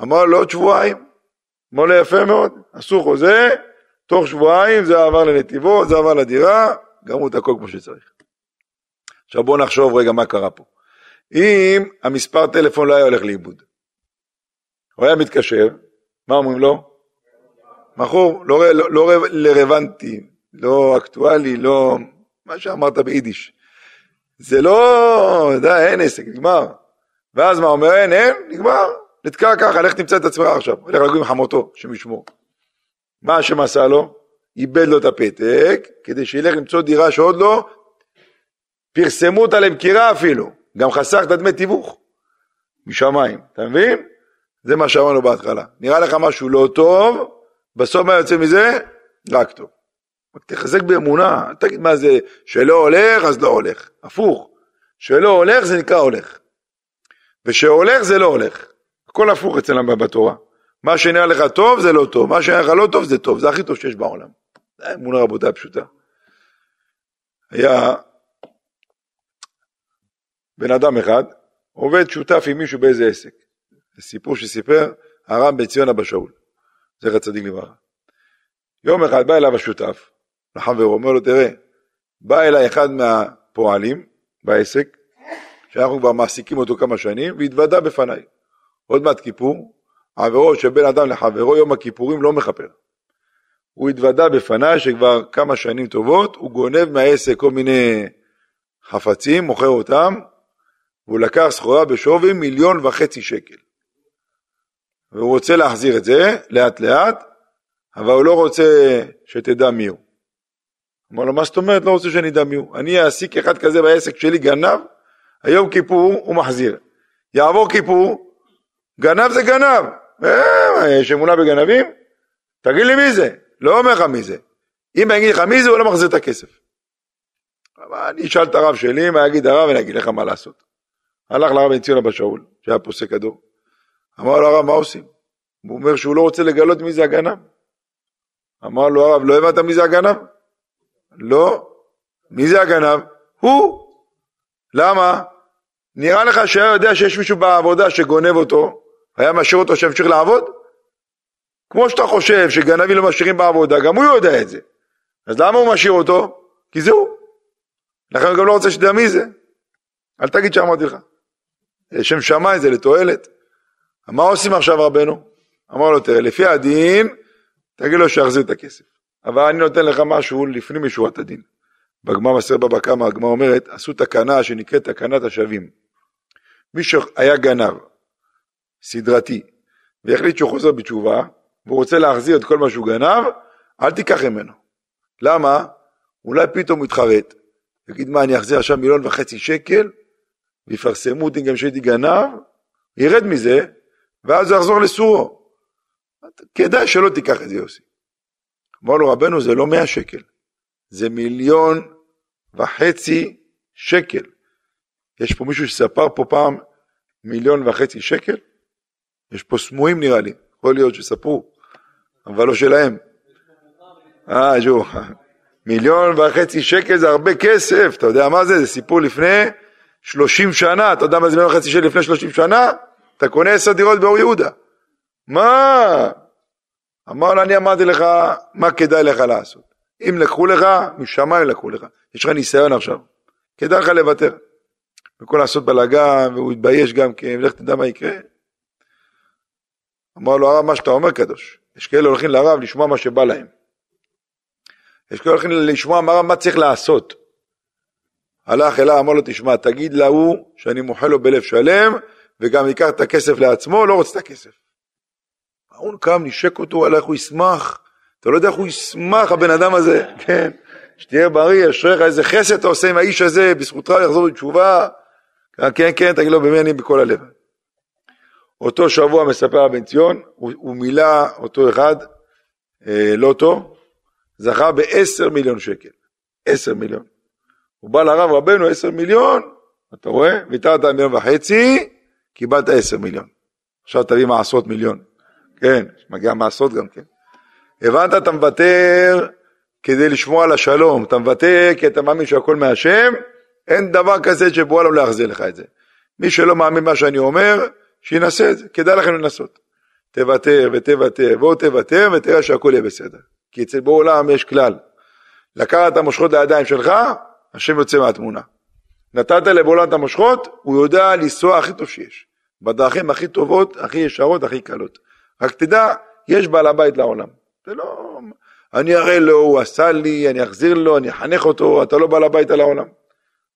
[SPEAKER 1] אמר לו, עוד שבועיים. אמר לו, יפה מאוד, עשו חוזה, תוך שבועיים זה עבר לנתיבות, זה עבר לדירה, גמרו את הכל כמו שצריך. עכשיו בואו נחשוב רגע מה קרה פה. אם המספר טלפון לא היה הולך לאיבוד, הוא היה מתקשר, מה אומרים לו? מכור, לא, לא, לא רלוונטי, לא אקטואלי, לא מה שאמרת ביידיש. זה לא, די, אין עסק, נגמר. ואז מה אומר, אין, אין, נגמר. נתקע ככה, לך תמצא את עצמך עכשיו. הולך לגור עם חמותו, השם ישמור. מה השם עשה לו? איבד לו את הפתק, כדי שילך למצוא דירה שעוד לא פרסמו אותה למכירה אפילו. גם חסך את הדמי תיווך משמיים, אתה מבין? זה מה שאמרנו בהתחלה. נראה לך משהו לא טוב, בסוף מה יוצא מזה? רק טוב. רק תחזק באמונה, אל תגיד מה זה, שלא הולך אז לא הולך. הפוך, שלא הולך זה נקרא הולך. ושהולך זה לא הולך. הכל הפוך אצלם בתורה. מה שנראה לך טוב זה לא טוב, מה שנראה לך לא טוב זה טוב, זה הכי טוב שיש בעולם. זה אמונה רבותיי הפשוטה. היה בן אדם אחד, עובד שותף עם מישהו באיזה עסק. זה סיפור שסיפר הרב בן ציון אבא שאול, זכר צדיק לברכה. יום אחד בא אליו השותף, לחברו, אומר לו, תראה, בא אליי אחד מהפועלים בעסק, שאנחנו כבר מעסיקים אותו כמה שנים, והתוודה בפניי. עוד מעט כיפור, עבירות של בין אדם לחברו, יום הכיפורים לא מכפר. הוא התוודה בפניי שכבר כמה שנים טובות, הוא גונב מהעסק כל מיני חפצים, מוכר אותם, והוא לקח סחורה בשווי מיליון וחצי שקל. והוא רוצה להחזיר את זה לאט לאט, אבל הוא לא רוצה שתדע מי הוא. אמר לו, מה זאת אומרת לא רוצה שאני אדע מי הוא? אני אעסיק אחד כזה בעסק שלי גנב, היום כיפור הוא מחזיר. יעבור כיפור, גנב זה גנב. אה, יש אמונה בגנבים? תגיד לי מי זה. לא אומר לך מי זה. אם אני אגיד לך מי זה, הוא לא מחזיר את הכסף. אבל אני אשאל את הרב שלי, מה יגיד הרב, ואני אגיד לך מה לעשות. הלך לרב בן ציון אבא שאול, שהיה פוסק הדור. אמר לו הרב, מה עושים? הוא אומר שהוא לא רוצה לגלות מי זה הגנב. אמר לו הרב, לא הבנת מי זה הגנב? לא. מי זה הגנב? הוא. למה? נראה לך שהיה יודע שיש מישהו בעבודה שגונב אותו, היה משאיר אותו שימשיך לעבוד? כמו שאתה חושב שגנבים לא משאירים בעבודה, גם הוא יודע את זה. אז למה הוא משאיר אותו? כי זה הוא. לכן הוא גם לא רוצה שתדע מי זה. אל תגיד שאמרתי לך. לשם שמיים זה לתועלת. מה עושים עכשיו רבנו? אמר לו, תראה, לפי הדין, תגיד לו שיחזיר את הכסף. אבל אני נותן לך משהו לפנים משורת הדין. בגמר מסר בבא קמא, הגמרא אומרת, עשו תקנה שנקראת תקנת השבים. מי שהיה גנב, סדרתי, והחליט שהוא חוזר בתשובה, והוא רוצה להחזיר את כל מה שהוא גנב, אל תיקח ממנו. למה? אולי פתאום הוא יתחרט, יגיד מה אני אחזיר עכשיו מיליון וחצי שקל, ויפרסמו אותי גם שהייתי גנב, ירד מזה, ואז הוא יחזור לסורו. כדאי שלא תיקח את זה יוסי. אמר לו רבנו זה לא מאה שקל, זה מיליון וחצי שקל. יש פה מישהו שספר פה פעם מיליון וחצי שקל? יש פה סמויים נראה לי, יכול להיות שספרו, אבל לא שלהם. אה, ז'ו, מיליון וחצי שקל זה הרבה כסף, אתה יודע מה זה? זה סיפור לפני שלושים שנה, אתה יודע מה זה מיליון וחצי שקל לפני שלושים שנה? אתה קונה עשר דירות באור יהודה. מה? אמר לו, אני אמרתי לך מה כדאי לך לעשות. אם לקחו לך, משמיים לקחו לך. יש לך ניסיון עכשיו. כדאי לך לוותר. במקום לעשות בלאגן, והוא התבייש גם כן, לך תדע מה יקרה. אמר לו הרב, מה שאתה אומר קדוש. יש כאלה הולכים לרב לשמוע מה שבא להם. יש כאלה הולכים לשמוע מהרב מה צריך לעשות. הלך אליו, אמר לו, תשמע, תגיד להוא שאני מוחל לו בלב שלם, וגם ייקח את הכסף לעצמו, לא רוצה את הכסף. ההוא קם, נשק אותו, הלך, הוא ישמח. אתה לא יודע איך הוא ישמח, הבן אדם הזה, כן. שתהיה בריא, אשריך, איזה חסד אתה עושה עם האיש הזה, בזכותך יחזור בתשובה. כן, כן, תגיד לו, במי אני בכל הלב. אותו שבוע מספר הבן ציון, הוא, הוא מילא אותו אחד, אה, לוטו, זכה בעשר מיליון שקל. עשר מיליון. הוא בא לרב רבנו עשר מיליון, אתה רואה? ויתרת מיליון וחצי, קיבלת עשר מיליון. עכשיו תביא מעשרות מיליון. כן, מגיע מעשרות גם כן. הבנת, אתה מוותר כדי לשמור על השלום, אתה מוותר כי אתה מאמין שהכל מהשם, אין דבר כזה שבו לא להחזיר לך את זה. מי שלא מאמין מה שאני אומר, שינסה את זה, כדאי לכם לנסות. תוותר ותוותר ועוד תוותר ותראה שהכל יהיה בסדר. כי אצל בוא עולם יש כלל. לקחת את המושכות לידיים שלך, השם יוצא מהתמונה. נתת לבעולם את המושכות, הוא יודע לנסוע הכי טוב שיש. בדרכים הכי טובות, הכי ישרות, הכי קלות. רק תדע, יש בעל הבית לעולם. זה לא... אני אראה לו, הוא עשה לי, אני אחזיר לו, אני אחנך אותו, אתה לא בעל הבית על העולם.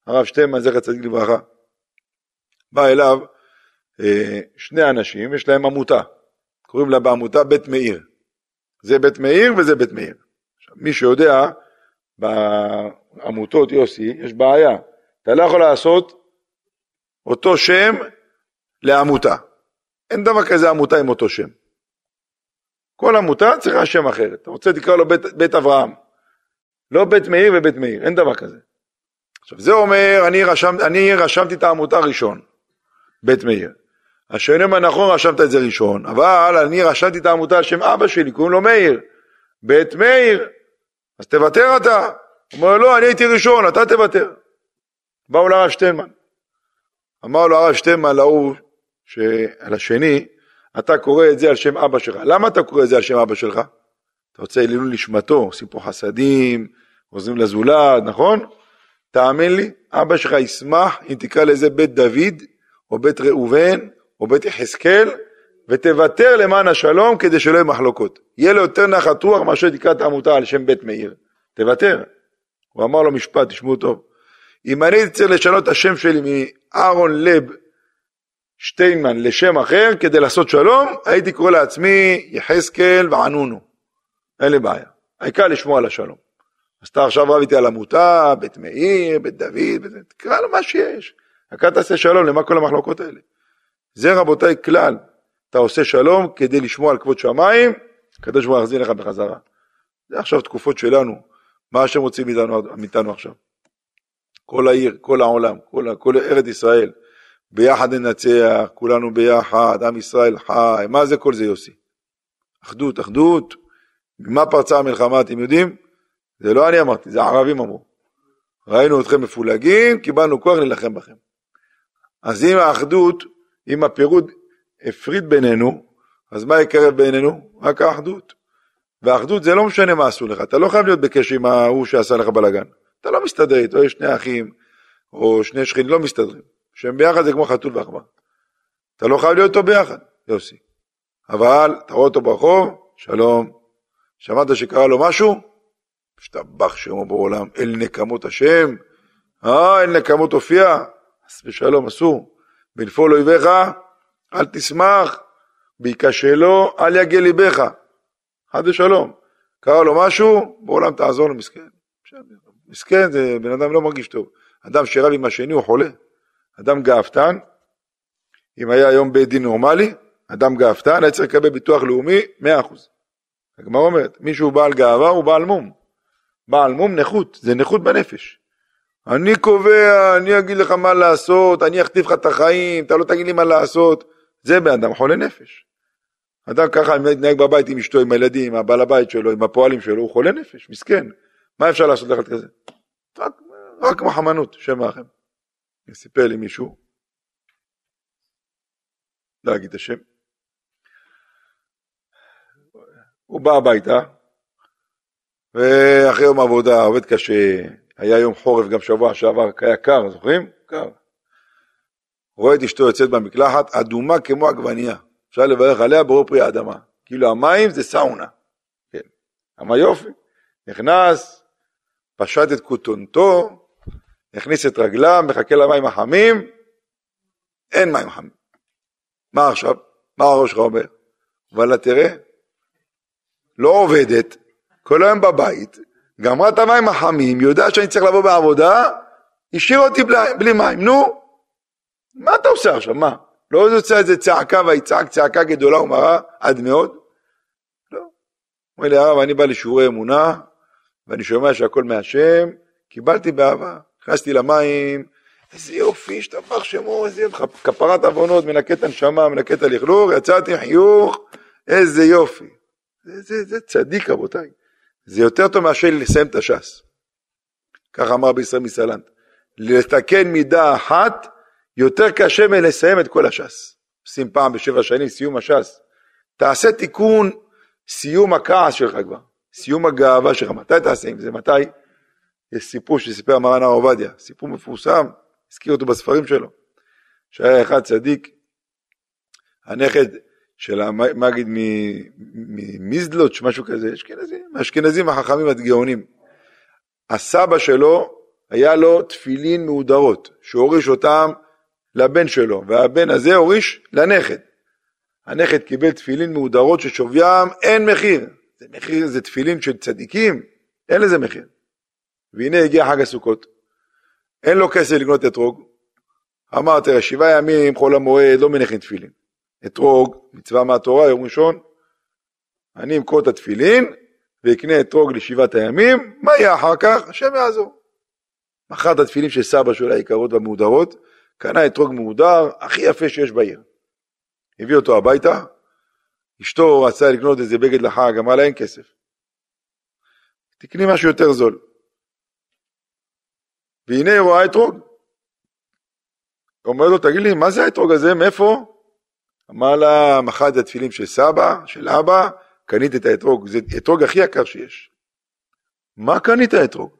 [SPEAKER 1] הרב שטיימן, זכר צדיק לברכה, בא אליו שני אנשים, יש להם עמותה, קוראים לה בעמותה בית מאיר. זה בית מאיר וזה בית מאיר. עכשיו, מי שיודע, בעמותות יוסי, יש בעיה. אתה לא יכול לעשות אותו שם לעמותה. אין דבר כזה עמותה עם אותו שם. כל עמותה צריכה שם אחר. אתה רוצה תקרא לו בית, בית אברהם. לא בית מאיר ובית מאיר, אין דבר כזה. עכשיו זה אומר, אני, רשם, אני רשמתי את העמותה ראשון, בית מאיר. אומר, נכון, רשמת את זה ראשון, אבל אני רשמתי את העמותה על שם אבא שלי, קוראים לו מאיר. בית מאיר, אז תוותר אתה. הוא אומר, לא, אני הייתי ראשון, אתה תוותר. באו לרב שטיינמן. אמר לו הרב שטיינמן להוא, על השני, אתה קורא את זה על שם אבא שלך. למה אתה קורא את זה על שם אבא שלך? אתה רוצה לעילוי נשמתו, עושים פה חסדים, עוזרים לזולת, נכון? תאמין לי, אבא שלך ישמח אם תקרא לזה בית דוד, או בית ראובן, או בית יחזקאל, ותוותר למען השלום כדי שלא יהיו מחלוקות. יהיה לו יותר נחת רוח מאשר תקרא את העמותה על שם בית מאיר. תוותר. הוא אמר לו משפט, תשמעו טוב. אם אני צריך לשנות את השם שלי מאהרון לב שטיינמן לשם אחר כדי לעשות שלום, הייתי קורא לעצמי יחזקאל וענונו. אין לי בעיה. העיקר לשמור על השלום. אז אתה עכשיו רב איתי על עמותה, בית מאיר, בית דוד, בית... תקרא לו מה שיש. רק תעשה שלום, למה כל המחלוקות האלה? זה רבותיי כלל. אתה עושה שלום כדי לשמור על כבוד שמיים, הקדוש ברוך הוא יחזיר לך בחזרה. זה עכשיו תקופות שלנו, מה השם רוצה מאיתנו עכשיו? כל העיר, כל העולם, כל, כל ארץ ישראל. ביחד ננצח, כולנו ביחד, עם ישראל חי, מה זה כל זה יוסי? אחדות, אחדות, ממה פרצה המלחמה אתם יודעים? זה לא אני אמרתי, זה הערבים אמרו. ראינו אתכם מפולגים, קיבלנו כוח להילחם בכם. אז אם האחדות, אם הפירוד הפריד בינינו, אז מה יקרב בינינו? רק האחדות. והאחדות זה לא משנה מה עשו לך, אתה לא חייב להיות בקשר עם ההוא שעשה לך בלאגן. אתה לא מסתדר איתו, יש שני אחים, או שני שכנים, לא מסתדרים. שהם ביחד זה כמו חתול ועכבר. אתה לא חייב להיות איתו ביחד, יוסי. אבל אתה רואה אותו ברחוב, שלום. שמעת שקרה לו משהו? השתבח שמו בעולם, אל נקמות השם. אה, אל נקמות הופיע. אז בשלום, אסור. בנפול אויביך, אל תשמח. בהיכשלו, אל יגל ליבך. חד ושלום. קרה לו משהו, בעולם תעזור לו, מסכן. מסכן, זה בן אדם לא מרגיש טוב. אדם שרב עם השני הוא חולה. אדם גאוותן, אם היה היום בית דין נורמלי, אדם גאוותן היה צריך לקבל ביטוח לאומי 100%. הגמרא אומרת, מי שהוא בעל גאווה הוא בעל מום. בעל מום נכות, זה נכות בנפש. אני קובע, אני אגיד לך מה לעשות, אני אכתיב לך את החיים, אתה לא תגיד לי מה לעשות. זה בן אדם חולה נפש. אדם ככה מתנהג בבית עם אשתו, עם הילדים, עם הבעל הבית שלו, עם הפועלים שלו, הוא חולה נפש, מסכן. מה אפשר לעשות לך כזה? רק, רק מחמנות, שם לכם. סיפר לי מישהו, לא אגיד את השם, הוא בא הביתה, ואחרי יום עבודה, עובד קשה, היה יום חורף גם שבוע שעבר, היה קר, זוכרים? קר. רואה את אשתו יוצאת במקלחת, אדומה כמו עגבנייה. אפשר לברך עליה ברור פרי האדמה. כאילו המים זה סאונה. כן. אמר יופי. נכנס, פשט את כותונתו, הכניס את רגליו, מחכה למים החמים, אין מים חמים. מה עכשיו? מה הראש שלך אומר? וואלה תראה, לא עובדת, כל היום בבית, גמרה את המים החמים, יודעת שאני צריך לבוא בעבודה, השאיר אותי בלי, בלי מים, נו, מה אתה עושה עכשיו, מה? לא יוצא איזה צעקה ויצעק צעקה גדולה ומרה עד מאוד? לא. אומר לי הרב, אני בא לשיעורי אמונה, ואני שומע שהכל מהשם, קיבלתי באהבה, נכנסתי למים, איזה יופי, השתבח שמו, איזה יופי, כפרת עוונות, מנקה את הנשמה, מנקה את הלכלוך, יצאתי עם חיוך, איזה יופי. זה, זה, זה צדיק רבותיי. זה יותר טוב מאשר לסיים את הש"ס. ככה אמר בישראל מסלנט. לתקן מידה אחת יותר קשה מלסיים את כל הש"ס. עושים פעם בשבע שנים סיום הש"ס. תעשה תיקון סיום הכעס שלך כבר, סיום הגאווה שלך. מתי תעשה עם זה? מתי? יש סיפור שסיפר מרן הר עובדיה, סיפור מפורסם, הזכיר אותו בספרים שלו, שהיה אחד צדיק, הנכד של המגיד ממזלוץ', משהו כזה, אשכנזים, האשכנזים החכמים הגאונים. הסבא שלו, היה לו תפילין מהודרות, שהוריש אותם לבן שלו, והבן הזה הוריש לנכד. הנכד קיבל תפילין מהודרות ששוויים אין מחיר. זה מחיר, זה תפילין של צדיקים, אין לזה מחיר. והנה הגיע חג הסוכות, אין לו כסף לקנות אתרוג. אמר, שבעה ימים חול המועד, לא מניחים תפילין. אתרוג, מצווה מהתורה, יום ראשון, אני אמכור את התפילין ואקנה אתרוג לשבעת הימים, מה יהיה אחר כך? השם יעזור. מכר את התפילין של סבא שלו היקרות והמהודרות, קנה אתרוג מהודר, הכי יפה שיש בעיר. הביא אותו הביתה, אשתו רצה לקנות איזה בגד לחג, אמרה לה אין כסף. תקני משהו יותר זול. והנה היא רואה אתרוג. אומר לו, תגיד לי, מה זה האתרוג הזה, מאיפה? אמר לה, מכרתי את התפילים של סבא, של אבא, קנית את האתרוג, זה אתרוג הכי יקר שיש. מה קנית אתרוג?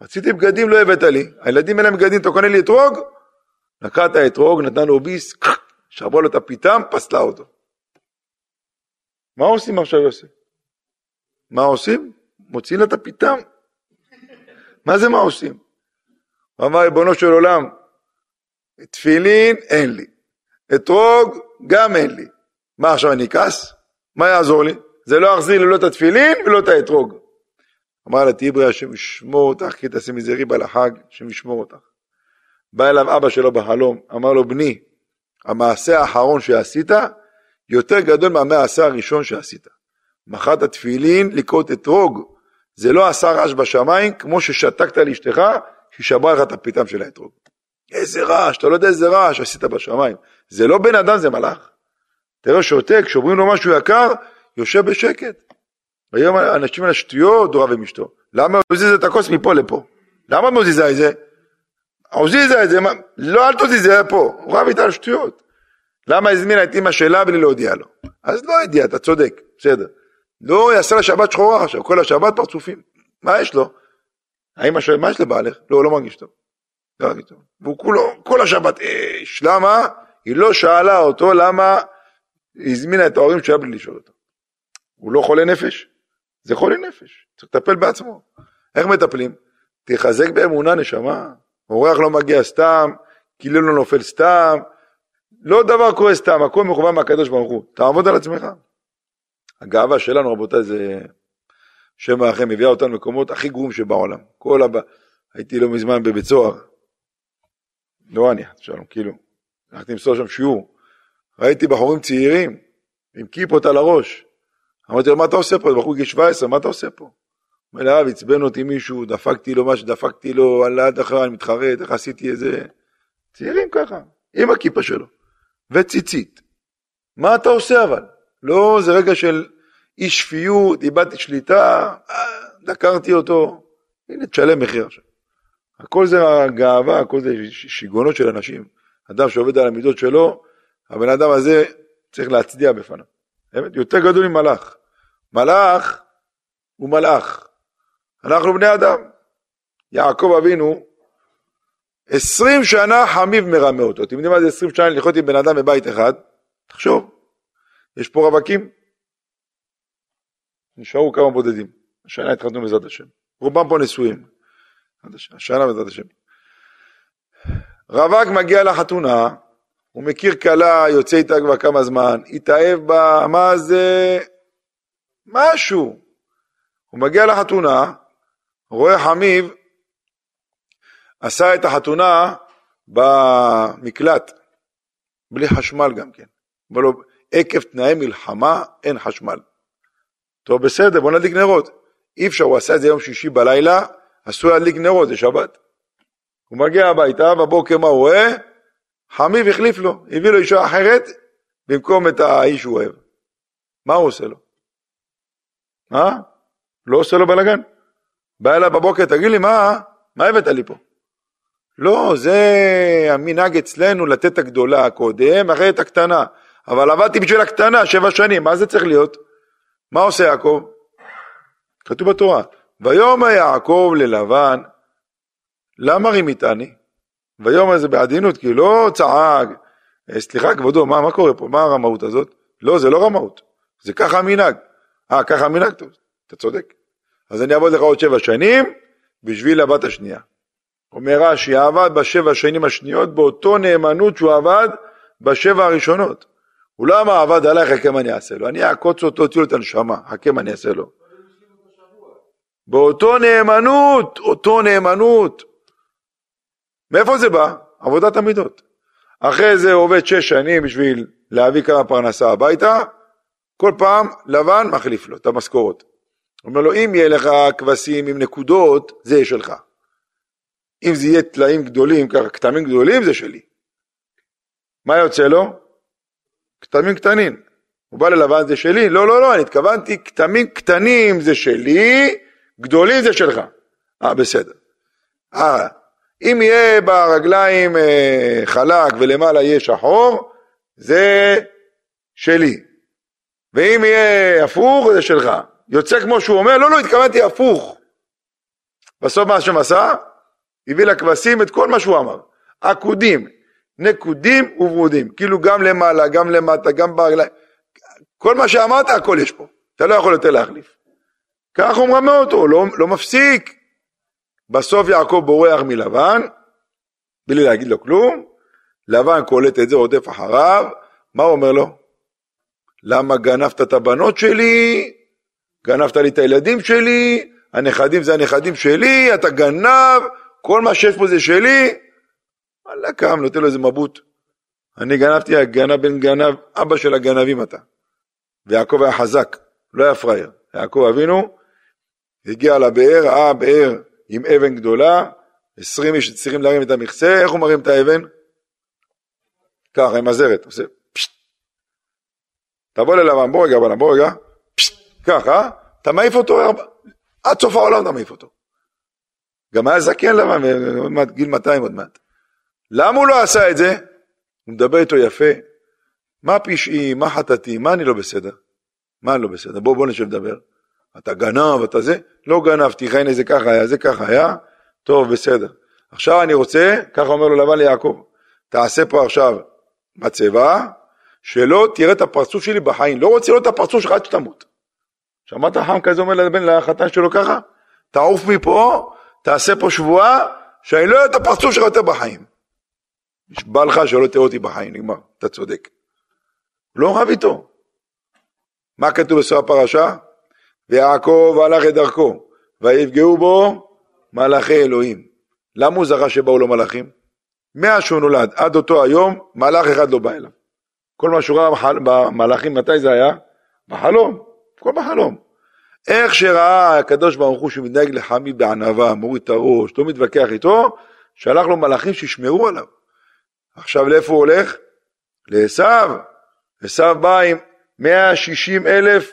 [SPEAKER 1] רציתי בגדים, לא הבאת לי. הילדים אין להם בגדים, אתה קונה לי אתרוג? לקח את האתרוג, נתן לו ביס, שרבו לו את הפיתם, פסלה אותו. מה עושים עכשיו יוסף? מה עושים? מוציאים לה את הפיתם. מה זה מה עושים? הוא אמר, ריבונו של עולם, תפילין אין לי, אתרוג גם אין לי. מה עכשיו אני אכעס? מה יעזור לי? זה לא יחזיר לי לא את התפילין ולא את האתרוג. אמר לה, תהי בריאה, השם ישמור אותך, כי תעשי מזה ריבה לחג, השם ישמור אותך. בא אליו אבא שלו בחלום, אמר לו, בני, המעשה האחרון שעשית, יותר גדול מהמעשה הראשון שעשית. מכרת תפילין לקרות אתרוג, זה לא עשה רעש בשמיים, כמו ששתקת לאשתך, ששברה לך את הפיתם של האתרוג. איזה רעש, אתה לא יודע איזה רעש עשית בשמיים. זה לא בן אדם, זה מלאך. תראה שותק, כשאומרים לו משהו יקר, יושב בשקט. היום אנשים על השטויות, דורה ומשתו. למה הוא מזיז את הכוס מפה לפה? למה מזיזה את זה? הוזיזה את זה, לא אל תזיז זה פה, הוא רב איתה על שטויות. למה הזמינה את אמא שלה בלי להודיע לו? אז לא הודיע, אתה צודק, בסדר. לא יעשה לה שבת שחורה עכשיו, כל השבת פרצופים. מה יש לו? האמא שואלת, מה יש לבעלך? לא, הוא לא מרגיש טוב. לא מרגיש טוב. והוא כולו, כל השבת אש. למה? היא לא שאלה אותו למה היא הזמינה את ההורים שלה בלי לשאול אותו. הוא לא חולה נפש? זה חולה נפש, צריך לטפל בעצמו. איך מטפלים? תחזק באמונה נשמה. אורח לא מגיע סתם, כאילו לא נופל סתם, לא דבר קורה סתם, הכל מכוון מהקדוש ברוך הוא. תעבוד על עצמך. הגאווה שלנו, רבותיי, זה שם האחר, מביאה אותנו למקומות הכי גרועים שבעולם. כל הבא, הייתי לא מזמן בבית סוהר, לא אני, שלום, כאילו, הלכתי למסור שם שיעור, ראיתי בחורים צעירים, עם כיפות על הראש. אמרתי לו, מה אתה עושה פה? בחור גיל 17, מה אתה עושה פה? אומר לי, הרב, עצבן אותי מישהו, דפקתי לו משהו, דפקתי לו על יד אחר, אני מתחרט, איך עשיתי איזה... צעירים ככה, עם הכיפה שלו, וציצית. מה אתה עושה אבל? לא, זה רגע של אי שפיות, איבדתי שליטה, אה, דקרתי אותו, הנה תשלם מחיר עכשיו. הכל זה הגאווה, הכל זה שיגעונות של אנשים. אדם שעובד על המידות שלו, הבן אדם הזה צריך להצדיע בפניו. יותר גדול ממלאך. מלאך הוא מלאך. אנחנו בני אדם. יעקב אבינו, עשרים שנה חמיב מרמה אותו. אתם יודעים מה זה עשרים שנה לחיות עם בן אדם בבית אחד? תחשוב, יש פה רווקים. נשארו כמה בודדים. השנה התחתנו בעזרת השם. רובם פה נשואים. השנה בעזרת השם. רווק מגיע לחתונה, הוא מכיר כלה, יוצא איתה כבר כמה זמן, התאהב בה, מה זה? משהו. הוא מגיע לחתונה, רואה חמיב, עשה את החתונה במקלט, בלי חשמל גם כן. אומר לו, עקב תנאי מלחמה אין חשמל. טוב, בסדר, בוא נדליק נרות. אי אפשר, הוא עשה את זה יום שישי בלילה, אסור להדליק נרות, זה שבת. הוא מגיע הביתה, בבוקר מה הוא רואה? חמיב החליף לו, הביא לו אישה אחרת במקום את האיש שהוא אוהב. מה הוא עושה לו? מה? לא עושה לו בלאגן. בא אליו בבוקר, תגיד לי, מה, מה הבאת לי פה? לא, זה המנהג אצלנו לתת את הגדולה קודם, אחרי את הקטנה. אבל עבדתי בשביל הקטנה שבע שנים, מה זה צריך להיות? מה עושה יעקב? כתוב בתורה, ויאמר יעקב ללבן, למה רימיתני? ויאמר זה בעדינות, כי לא צעק, אה, סליחה כבודו, מה, מה קורה פה? מה הרמאות הזאת? לא, זה לא רמאות, זה ככה המנהג. אה, ככה המנהג? טוב, אתה צודק. אז אני אעבוד לך עוד שבע שנים בשביל הבת השנייה. אומר רש"י, עבד בשבע שנים השניות באותו נאמנות שהוא עבד בשבע הראשונות. הוא לא אמר עבד עליי, חכה מה אני אעשה לו. אני אעקוץ אותו, הוציאו לו את הנשמה, חכה מה אני אעשה לו. באותו נאמנות, אותו נאמנות. מאיפה זה בא? עבודת המידות. אחרי זה עובד שש שנים בשביל להביא כמה פרנסה הביתה, כל פעם לבן מחליף לו את המשכורות. אומר לו, אם יהיה לך כבשים עם נקודות, זה יהיה שלך. אם זה יהיה טלאים גדולים, ככה כתמים גדולים, זה שלי. מה יוצא לו? כתמים קטנים. הוא בא ללבן, זה שלי? לא, לא, לא, אני התכוונתי, כתמים קטנים זה שלי, גדולים זה שלך. אה, בסדר. אה, אם יהיה ברגליים אה, חלק ולמעלה יהיה שחור, זה שלי. ואם יהיה הפוך, זה שלך. יוצא כמו שהוא אומר, לא, לא, התכוונתי הפוך. בסוף מה השם עשה? הביא לכבשים את כל מה שהוא אמר. עקודים, נקודים וברודים. כאילו גם למעלה, גם למטה, גם ברגליים. כל מה שאמרת, הכל יש פה. אתה לא יכול יותר להחליף. כך הוא מרמה אותו, לא, לא מפסיק. בסוף יעקב בורח מלבן, בלי להגיד לו כלום, לבן קולט את זה, רודף אחריו, מה הוא אומר לו? למה גנבת את הבנות שלי? גנבת לי את הילדים שלי? הנכדים זה הנכדים שלי, אתה גנב, כל מה שיש פה זה שלי? וואלה קם, נותן לו איזה מבוט. אני גנבתי, הגנב בן גנב, אבא של הגנבים אתה. ויעקב היה חזק, לא היה פראייר. יעקב אבינו הגיע לבאר, ראה באר עם אבן גדולה, עשרים איש צריכים להרים את המכסה, איך הוא מרים את האבן? ככה, עם הזרת, עושה פשט. תבוא ללבן, בוא רגע, בוא רגע, פשט, ככה, אתה מעיף אותו, עד סוף העולם אתה מעיף אותו. גם היה זקן לבן, עוד מעט, גיל 200 עוד מעט. למה הוא לא עשה את זה? הוא מדבר איתו יפה. מה פשעי, מה חטאתי, מה אני לא בסדר? מה אני לא בסדר? בוא, בוא נשב לדבר. אתה גנב, אתה זה? לא גנבתי, חיינה זה ככה היה, זה ככה היה, טוב, בסדר. עכשיו אני רוצה, ככה אומר לו לבן ליעקב, תעשה פה עכשיו מצבה, שלא תראה את הפרצוף שלי בחיים, לא רוצה לראות את הפרצוף שלך עד שתמות. שמעת חם כזה אומר לבן לחתן שלו ככה? תעוף מפה, תעשה פה שבועה, שאני לא אראה את הפרצוף שלך יותר בחיים. נשבע לך שלא תראה אותי בחיים, נגמר, אתה צודק. לא רב איתו. מה כתוב בסוף הפרשה? ויעקב הלך את דרכו, ויפגעו בו מלאכי אלוהים. למה הוא זכה שבאו לו מלאכים? מאז שהוא נולד עד אותו היום, מלאך אחד לא בא אליו. כל מה שהוא ראה במלאכים, מתי זה היה? בחלום, כל בחלום. איך שראה הקדוש ברוך הוא שמתנהג לחמי בענווה, מוריד את הראש, לא מתווכח איתו, שלח לו מלאכים שישמרו עליו. עכשיו לאיפה הוא הולך? לעשו. עשו בא עם 160 אלף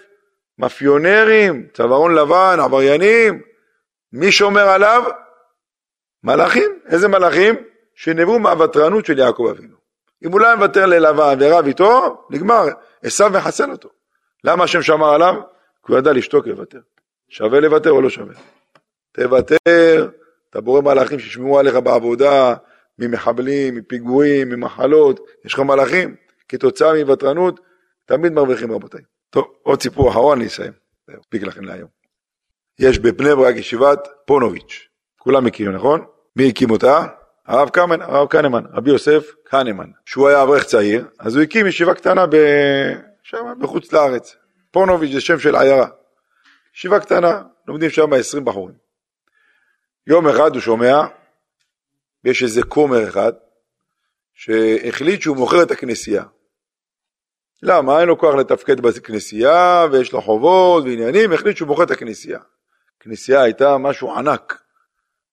[SPEAKER 1] מאפיונרים, צווארון לבן, עבריינים, מי שומר עליו? מלאכים. איזה מלאכים? שנבראו מהוותרנות של יעקב אבינו. אם הוא לא מוותר ללבן ורב איתו, נגמר, עשו מחסל אותו. למה השם שמר עליו? כי הוא ידע לשתוק לוותר. שווה לוותר או לא שווה? תוותר, אתה בורא מלאכים שישמעו עליך בעבודה, ממחבלים, מפיגועים, ממחלות, יש לך מלאכים, כתוצאה מוותרנות, תמיד מרוויחים רבותיי. טוב, עוד סיפור אחרון, אני אסיים. מספיק לכם להיום. יש בבני ברק ישיבת פונוביץ', כולם מכירים, נכון? מי הקים אותה? הרב קמן, הרב קנמן, רבי יוסף קנמן. שהוא היה אברך צעיר, אז הוא הקים ישיבה קטנה ב... שם, בחוץ לארץ. פונוביץ' זה שם של עיירה. ישיבה קטנה, לומדים שם 20 בחורים. יום אחד הוא שומע, יש איזה כומר אחד, שהחליט שהוא מוכר את הכנסייה. למה? אין לו כוח לתפקד בכנסייה, ויש לו חובות ועניינים, החליט שהוא מוכר את הכנסייה. הכנסייה הייתה משהו ענק,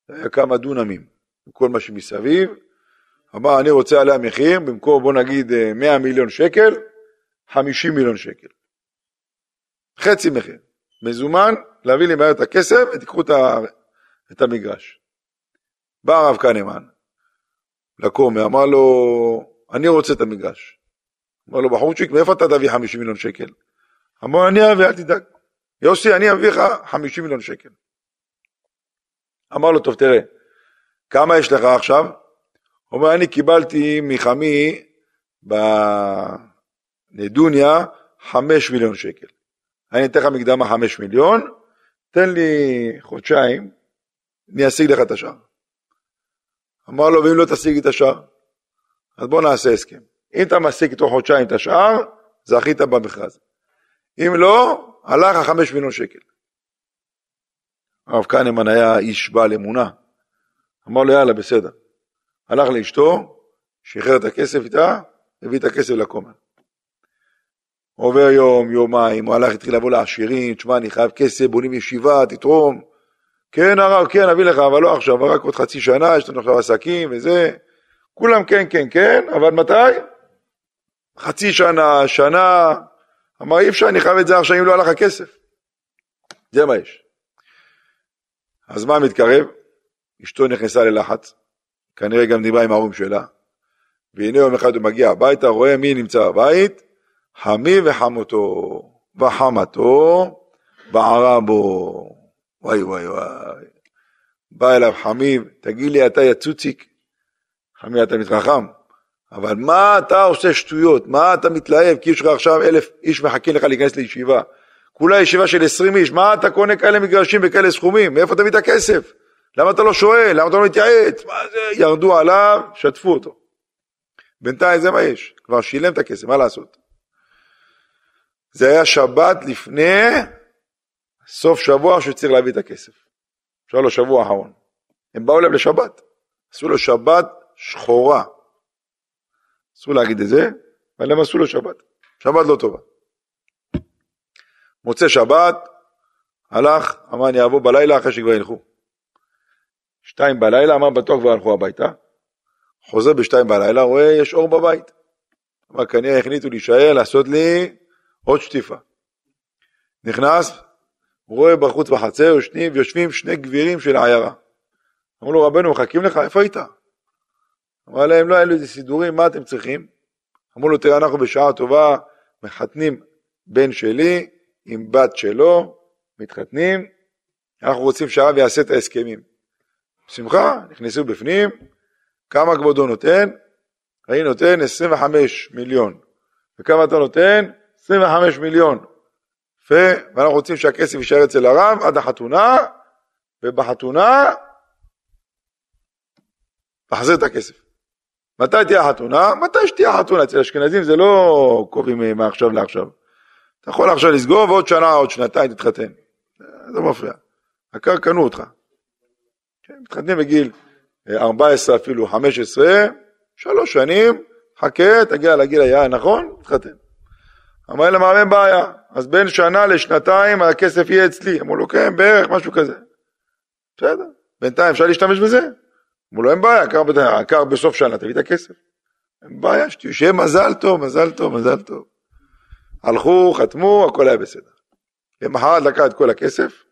[SPEAKER 1] היה כמה דונמים, וכל מה שמסביב. אמר, אני רוצה עליה מחיר, במקום בוא נגיד 100 מיליון שקל, 50 מיליון שקל. חצי מחיר. מזומן, להביא לי מהר את הכסף ותיקחו את המגרש. בא הרב קנמן לקומי, אמר לו, אני רוצה את המגרש. אמר לו, בחורצ'יק, מאיפה אתה תביא 50 מיליון שקל? אמר, אני אביא, אל תדאג. יוסי, אני אביא לך 50 מיליון שקל. אמר לו, טוב, תראה, כמה יש לך עכשיו? הוא אומר, אני קיבלתי מחמי בנדוניה 5 מיליון שקל. אני אתן לך מקדמה 5 מיליון, תן לי חודשיים, אני אשיג לך את השאר. אמר לו, ואם לא תשיג את השאר? אז בוא נעשה הסכם. אם אתה משיג תוך חודשיים את השאר, זכית במכרז. אם לא, הלך החמש מיליון שקל. הרב קנמן היה איש בעל אמונה. אמר לו, יאללה, בסדר. הלך לאשתו, שחרר את הכסף איתה, הביא את הכסף לכומר. עובר יום, יומיים, הוא הלך, התחיל לבוא לעשירים, תשמע, אני חייב כסף, בונים ישיבה, תתרום. כן, הרב, כן, אביא לך, אבל לא עכשיו, רק עוד חצי שנה, יש לנו עכשיו עסקים וזה. כולם כן, כן, כן, אבל מתי? חצי שנה, שנה. אמר, אי אפשר, אני חייב את זה עכשיו אם לא הלך הכסף. זה מה יש. אז מה מתקרב? אשתו נכנסה ללחץ, כנראה גם דיברה עם ההורים שלה, והנה יום אחד הוא מגיע הביתה, רואה מי נמצא בבית, חמי וחמותו, וחמתו בערה בו. וואי וואי וואי. בא אליו חמיב, תגיד לי, אתה יצוציק? חמי, אתה מתחכם, אבל מה אתה עושה שטויות? מה אתה מתלהב? כי יש לך עכשיו אלף איש מחכים לך להיכנס לישיבה. כולה ישיבה של עשרים איש, מה אתה קונה כאלה מגרשים בכאלה סכומים? מאיפה תביא את הכסף? למה אתה לא שואל? למה אתה לא מתייעץ? מה זה? ירדו עליו, שטפו אותו. בינתיים זה מה יש, כבר שילם את הכסף, מה לעשות? זה היה שבת לפני סוף שבוע שצריך להביא את הכסף. אפשר לו שבוע האחרון. הם באו אליו לשבת, עשו לו שבת שחורה. אסור להגיד את זה, אבל הם עשו לו שבת. שבת לא טובה. מוצא שבת, הלך, אמר אני אבוא בלילה אחרי שכבר ילכו. שתיים בלילה, אמר בטוח כבר הלכו הביתה. חוזר בשתיים בלילה, רואה יש אור בבית. אמר כנראה החליטו להישאר, לעשות לי עוד שטיפה. נכנס, רואה בחוץ בחצר, יושבים, שני גבירים של העיירה. אמרו לו, רבנו, מחכים לך, איפה היית? אמר להם, לא, אלו איזה סידורים, מה אתם צריכים? אמרו לו, תראה, אנחנו בשעה טובה מחתנים בן שלי עם בת שלו, מתחתנים, אנחנו רוצים שהרב יעשה את ההסכמים. בשמחה, נכנסו בפנים, כמה כבודו נותן? אני נותן 25 מיליון. וכמה אתה נותן? 25 מיליון. יפה, ואנחנו רוצים שהכסף יישאר אצל הרב עד החתונה, ובחתונה תחזיר את הכסף. מתי תהיה החתונה? מתי שתהיה החתונה. אצל אשכנזים זה לא קובעים מעכשיו לעכשיו. אתה יכול עכשיו לסגור ועוד שנה, עוד שנתיים תתחתן. זה לא מפריע. העיקר קנו אותך. כן, מתחתנים בגיל 14 אפילו 15, שלוש שנים, חכה, תגיע לגיל היעד נכון, תתחתן. אמר להם, אין בעיה, אז בין שנה לשנתיים הכסף יהיה אצלי. אמרו לו, כן, בערך, משהו כזה. בסדר, בינתיים אפשר להשתמש בזה? אמרו לו, אין בעיה, העיקר בסוף שנה תביא את הכסף. אין בעיה, שיהיה מזל טוב, מזל טוב, מזל טוב. הלכו, חתמו, הכל היה בסדר. למחרת לקח את כל הכסף,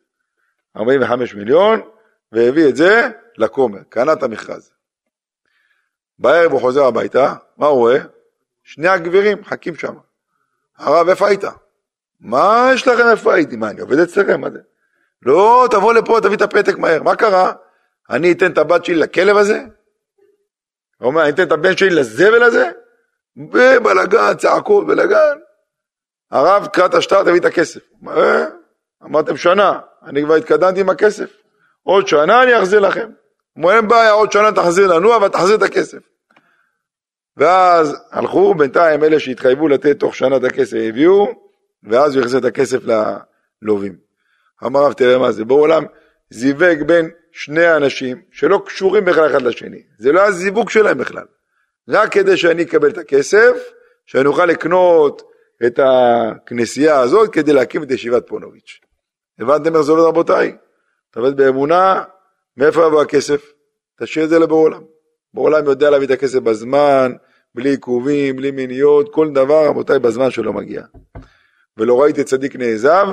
[SPEAKER 1] 45 מיליון, והביא את זה לכומר, קנה את המכרז. בערב הוא חוזר הביתה, מה הוא רואה? שני הגבירים מחכים שם. הרב, איפה היית? מה יש לכם, איפה הייתי? מה, אני עובד אצלכם? מה זה? לא, תבוא לפה, תביא את הפתק מהר. מה קרה? אני אתן את הבת שלי לכלב הזה? הוא אומר, אני אתן את הבן שלי לזבל הזה? בבלגן, צעקות, בלגן. הרב, קרא את השטר, תביא את הכסף. אה? אמרתם שנה, אני כבר התקדמתי עם הכסף. עוד שנה אני אחזיר לכם. הוא אין בעיה, עוד שנה תחזיר לנו, אבל תחזיר את הכסף. ואז הלכו, בינתיים אלה שהתחייבו לתת תוך שנה את הכסף הביאו, ואז הוא החזיר את הכסף ללווים. אמר הרב, תראה מה זה, בעולם זיווג בין שני אנשים שלא קשורים בכלל אחד לשני. זה לא הזיווג שלהם בכלל. רק כדי שאני אקבל את הכסף, שאני אוכל לקנות את הכנסייה הזאת כדי להקים את ישיבת פונוביץ'. הבנתם איך זה עובד רבותיי? אתה עובד באמונה, מאיפה יבוא הכסף? תשאיר את זה לבורא עולם. בורא עולם יודע להביא את הכסף בזמן, בלי עיכובים, בלי מיניות, כל דבר, רבותיי, בזמן שלו מגיע. ולא ראיתי צדיק נעזב,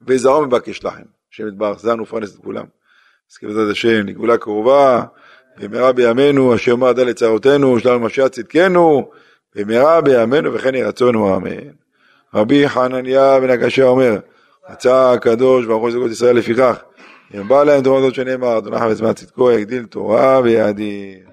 [SPEAKER 1] ויזהרו מבקש לכם. השם יתברך, זן ופרנס את כולם. אז כבדת השם, לגאולה קרובה, במהרה בימינו, אשר אמר דל לצרותינו, שלנו משיח צדקנו, במהרה בימינו וכן רצון אמן. רבי חנניה בן הקשה אומר, רצה הקדוש ברוך הוא זוגות ישראל לפיכך, אם בא להם תורה זאת שנאמר, אדוני חפץ מה צדקו, יגדיל תורה ויאדיר.